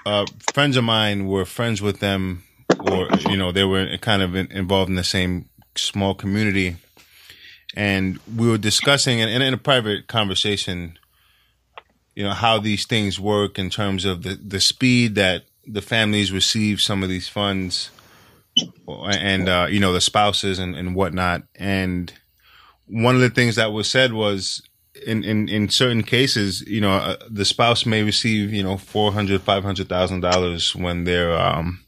uh, friends of mine were friends with them, or you know, they were kind of in, involved in the same small community, and we were discussing, and in a private conversation, you know, how these things work in terms of the the speed that the families receive some of these funds, and uh, you know, the spouses and, and whatnot, and one of the things that was said was in, in, in certain cases, you know, uh, the spouse may receive, you know, four hundred, five hundred thousand dollars when they're, um,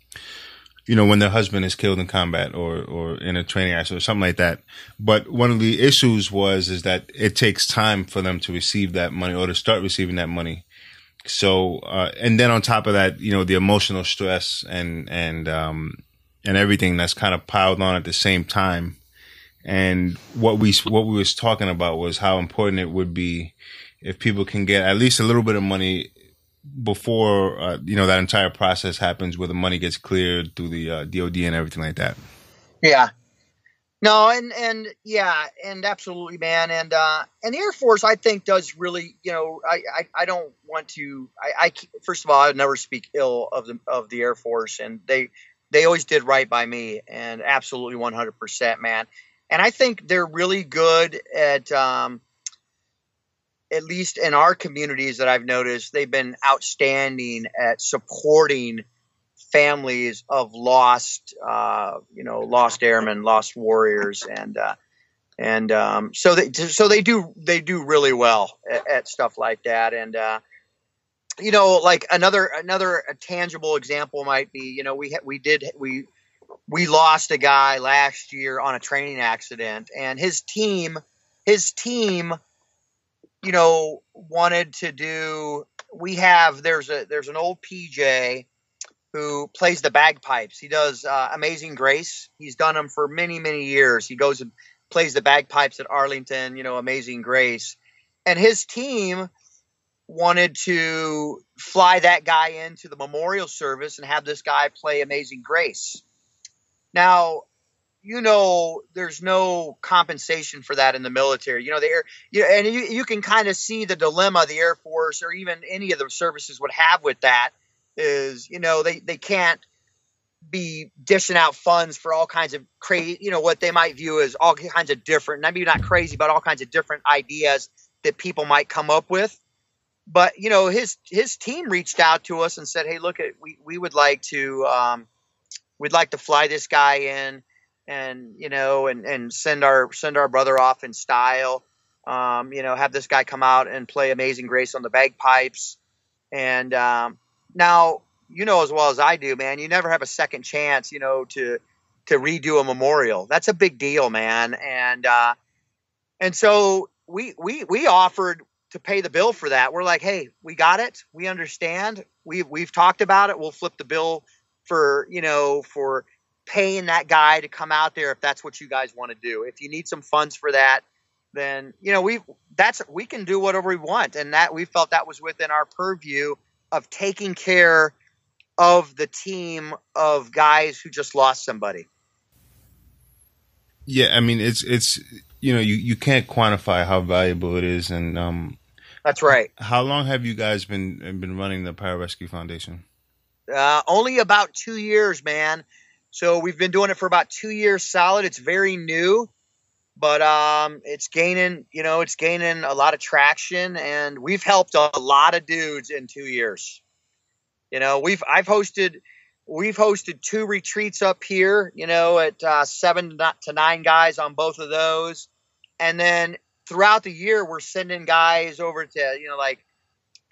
you know, when their husband is killed in combat or, or in a training accident or something like that. But one of the issues was, is that it takes time for them to receive that money or to start receiving that money. So, uh, and then on top of that, you know, the emotional stress and, and, um, and everything that's kind of piled on at the same time and what we what we was talking about was how important it would be if people can get at least a little bit of money before uh, you know that entire process happens, where the money gets cleared through the uh, DoD and everything like that. Yeah. No, and and yeah, and absolutely, man, and uh, and the Air Force, I think, does really, you know, I I, I don't want to, I, I first of all, I would never speak ill of the of the Air Force, and they they always did right by me, and absolutely one hundred percent, man and I think they're really good at, um, at least in our communities that I've noticed, they've been outstanding at supporting families of lost, uh, you know, lost airmen, lost warriors, and uh, and um, so they so they do they do really well at, at stuff like that, and uh, you know, like another another tangible example might be, you know, we we did we we lost a guy last year on a training accident, and his team, his team, you know, wanted to do. We have there's a there's an old PJ who plays the bagpipes. He does uh, Amazing Grace. He's done them for many many years. He goes and plays the bagpipes at Arlington. You know, Amazing Grace, and his team wanted to fly that guy into the memorial service and have this guy play Amazing Grace now, you know, there's no compensation for that in the military. You know, the air, you, and you, you can kind of see the dilemma the Air Force or even any of the services would have with that is, you know, they, they can't, be dishing out funds for all kinds of crazy, you know, what they might view as all kinds of different, maybe not crazy, but all kinds of different ideas that people might come up with. But you know, his his team reached out to us and said, "Hey, look at we we would like to um, we'd like to fly this guy in, and you know, and and send our send our brother off in style. Um, you know, have this guy come out and play Amazing Grace on the bagpipes. And um, now you know as well as I do, man. You never have a second chance, you know, to to redo a memorial. That's a big deal, man. And uh, and so we we we offered to pay the bill for that. We're like, hey, we got it. We understand. We we've talked about it. We'll flip the bill for you know for paying that guy to come out there if that's what you guys want to do. If you need some funds for that, then you know we that's we can do whatever we want, and that we felt that was within our purview of taking care of the team of guys who just lost somebody. Yeah, I mean it's it's you know you you can't quantify how valuable it is, and um, that's right. How long have you guys been been running the Pararescue Foundation? Uh, only about two years, man. So we've been doing it for about two years solid. It's very new, but um, it's gaining, you know, it's gaining a lot of traction, and we've helped a lot of dudes in two years. You know, we've I've hosted we've hosted two retreats up here. You know, at uh, seven to nine guys on both of those, and then throughout the year we're sending guys over to you know like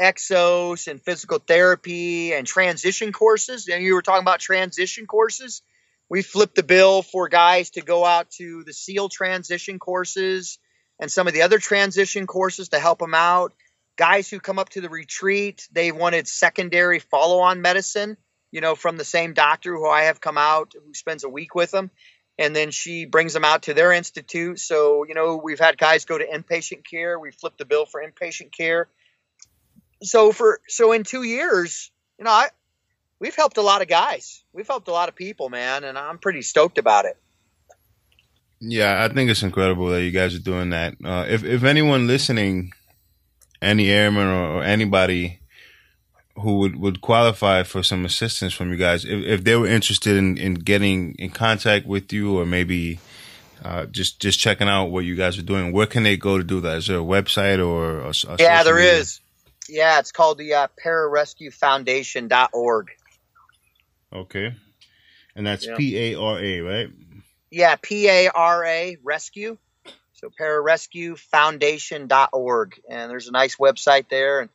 EXOS and physical therapy and transition courses. And you were talking about transition courses. We flipped the bill for guys to go out to the SEAL transition courses and some of the other transition courses to help them out. Guys who come up to the retreat, they wanted secondary follow on medicine, you know, from the same doctor who I have come out who spends a week with them. And then she brings them out to their institute. So, you know, we've had guys go to inpatient care. We flipped the bill for inpatient care so for so in two years, you know, I we've helped a lot of guys. We've helped a lot of people, man, and I'm pretty stoked about it. Yeah, I think it's incredible that you guys are doing that. Uh, if if anyone listening, any airman or, or, anybody who would, would qualify for some assistance from you guys, if, if they were interested in, in getting in contact with you or maybe uh, just just checking out what you guys are doing, where can they go to do that? Is there a website or a, a yeah, there media? is. Yeah, it's called the uh, pararescuefoundation.org. Okay. And that's P A R A, right? Yeah, P A R A rescue. So pararescuefoundation.org and there's a nice website there and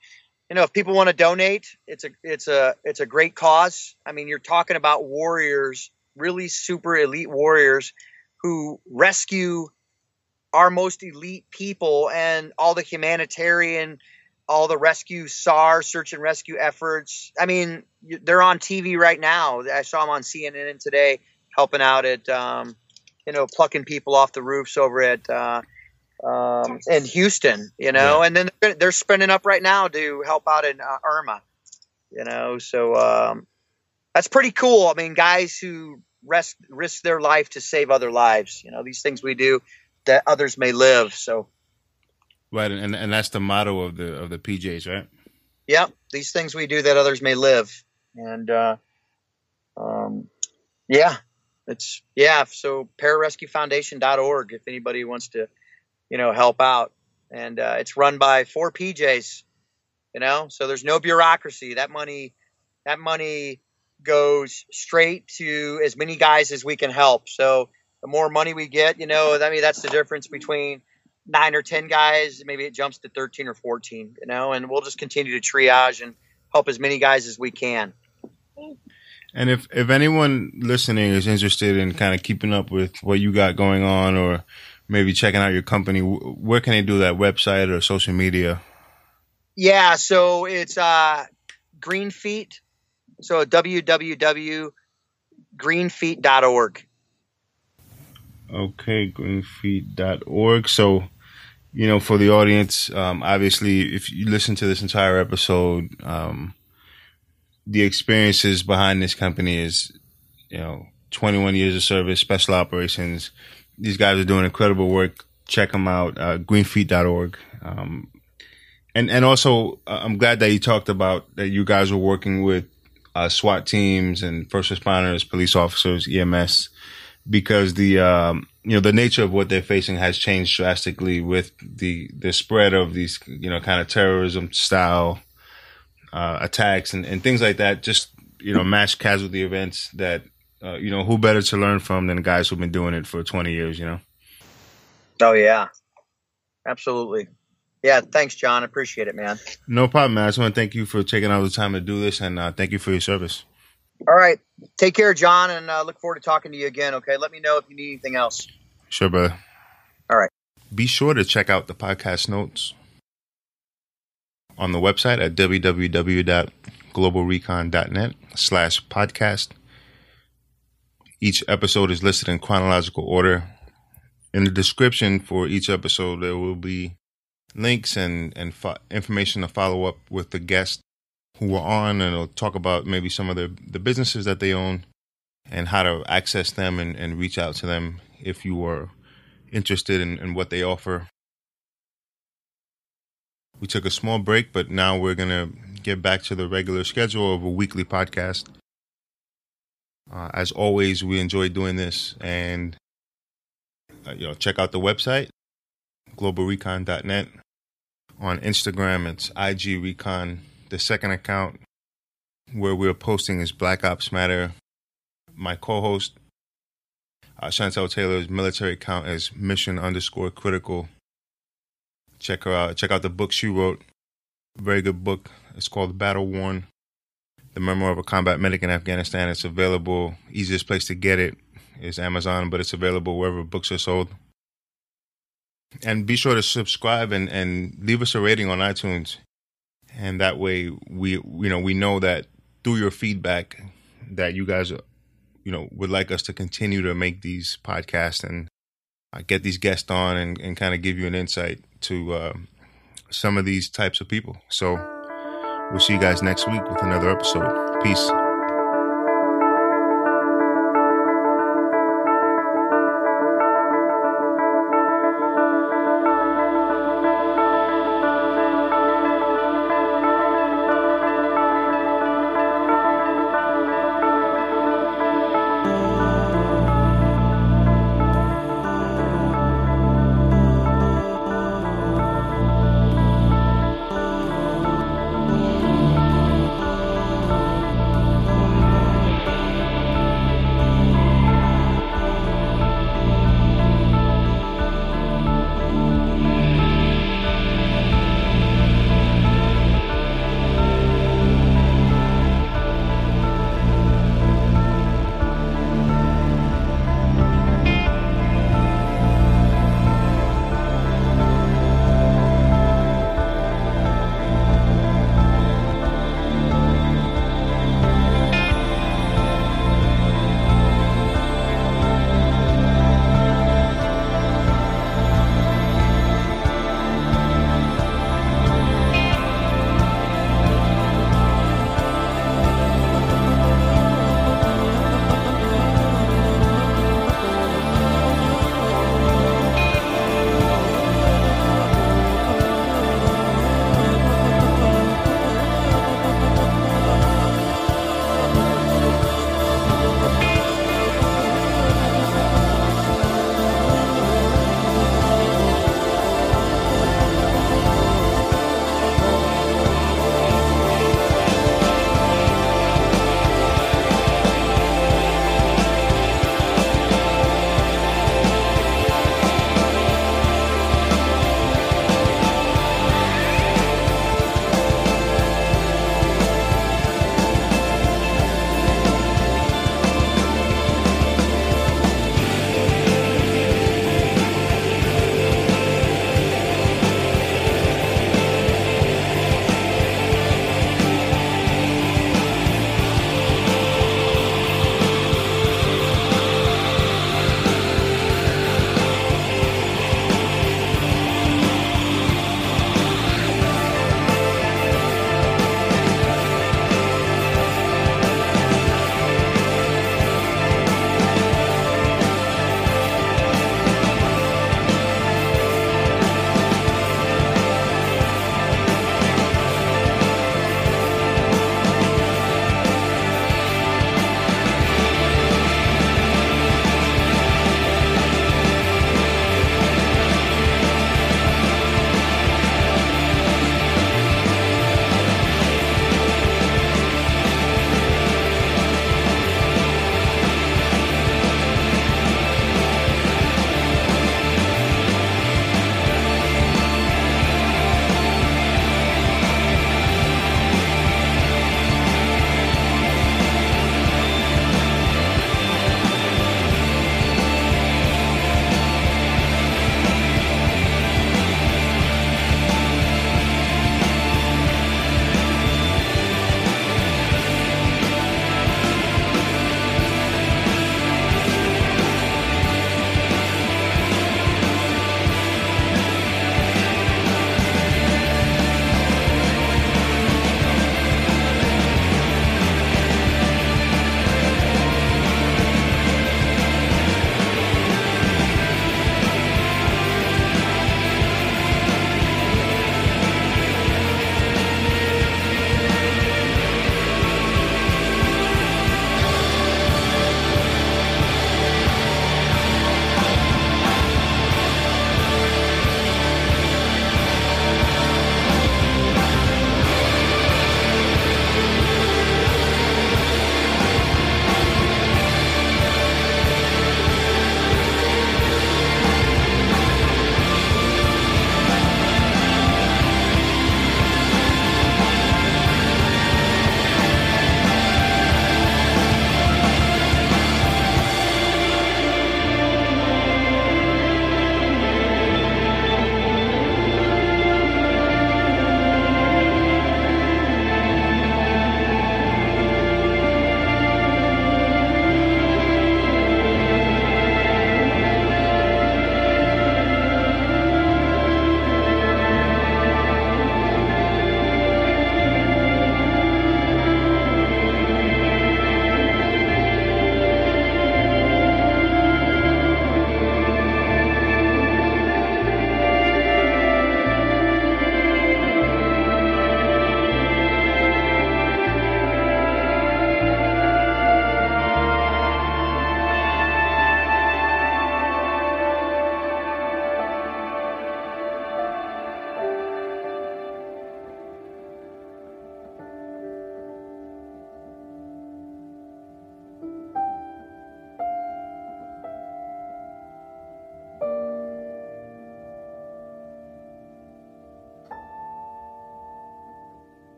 you know if people want to donate, it's a it's a it's a great cause. I mean, you're talking about warriors, really super elite warriors who rescue our most elite people and all the humanitarian all the rescue SAR search and rescue efforts. I mean, they're on TV right now. I saw them on CNN today, helping out at, um, you know, plucking people off the roofs over at uh, um, in Houston. You know, yeah. and then they're, they're, spinning up right now to help out in uh, Irma. You know, so um, that's pretty cool. I mean, guys who risk risk their life to save other lives. You know, these things we do that others may live. So Right, and and that's the motto of the of the PJs, right? Yeah, these things we do that others may live, and uh, um, yeah, it's yeah. So pararescuefoundation.org if anybody wants to, you know, help out, and uh, it's run by four PJs, you know, so there's no bureaucracy. That money, that money goes straight to as many guys as we can help. So the more money we get, you know, I mean that's the difference between nine or 10 guys, maybe it jumps to 13 or 14, you know, and we'll just continue to triage and help as many guys as we can. And if, if anyone listening is interested in kind of keeping up with what you got going on or maybe checking out your company, where can they do that website or social media? Yeah, so it's uh, Green Feet. So www.greenfeet.org. Okay, greenfeet.org. So, you know, for the audience, um, obviously, if you listen to this entire episode, um, the experiences behind this company is, you know, 21 years of service, special operations. These guys are doing incredible work. Check them out, uh, greenfeet.org. Um, and, and also, uh, I'm glad that you talked about that you guys were working with uh, SWAT teams and first responders, police officers, EMS, because the um, you know the nature of what they're facing has changed drastically with the the spread of these you know kind of terrorism style uh, attacks and, and things like that. Just you know mass casualty events that uh, you know who better to learn from than guys who've been doing it for 20 years. You know. Oh yeah, absolutely. Yeah, thanks, John. Appreciate it, man. No problem, man. I just want to thank you for taking all the time to do this, and uh, thank you for your service. All right. Take care, John, and uh, look forward to talking to you again. Okay. Let me know if you need anything else. Sure, brother. All right. Be sure to check out the podcast notes on the website at www.globalrecon.net slash podcast. Each episode is listed in chronological order. In the description for each episode, there will be links and, and fo- information to follow up with the guests who were on, and it'll talk about maybe some of the, the businesses that they own and how to access them and, and reach out to them if you are interested in, in what they offer. We took a small break, but now we're going to get back to the regular schedule of a weekly podcast. Uh, as always, we enjoy doing this, and uh, you know, check out the website globalrecon.net. On Instagram, it's IG Recon. The second account where we're posting is Black Ops Matter. My co-host uh, Chantel Taylor's military account is Mission underscore Critical. Check her out. Check out the book she wrote. Very good book. It's called Battle Worn. The Memoir of a Combat Medic in Afghanistan. It's available. Easiest place to get it is Amazon, but it's available wherever books are sold. And be sure to subscribe and, and leave us a rating on iTunes. And that way we you know we know that through your feedback that you guys you know would like us to continue to make these podcasts and uh, get these guests on and, and kind of give you an insight to uh, some of these types of people. So we'll see you guys next week with another episode. Peace.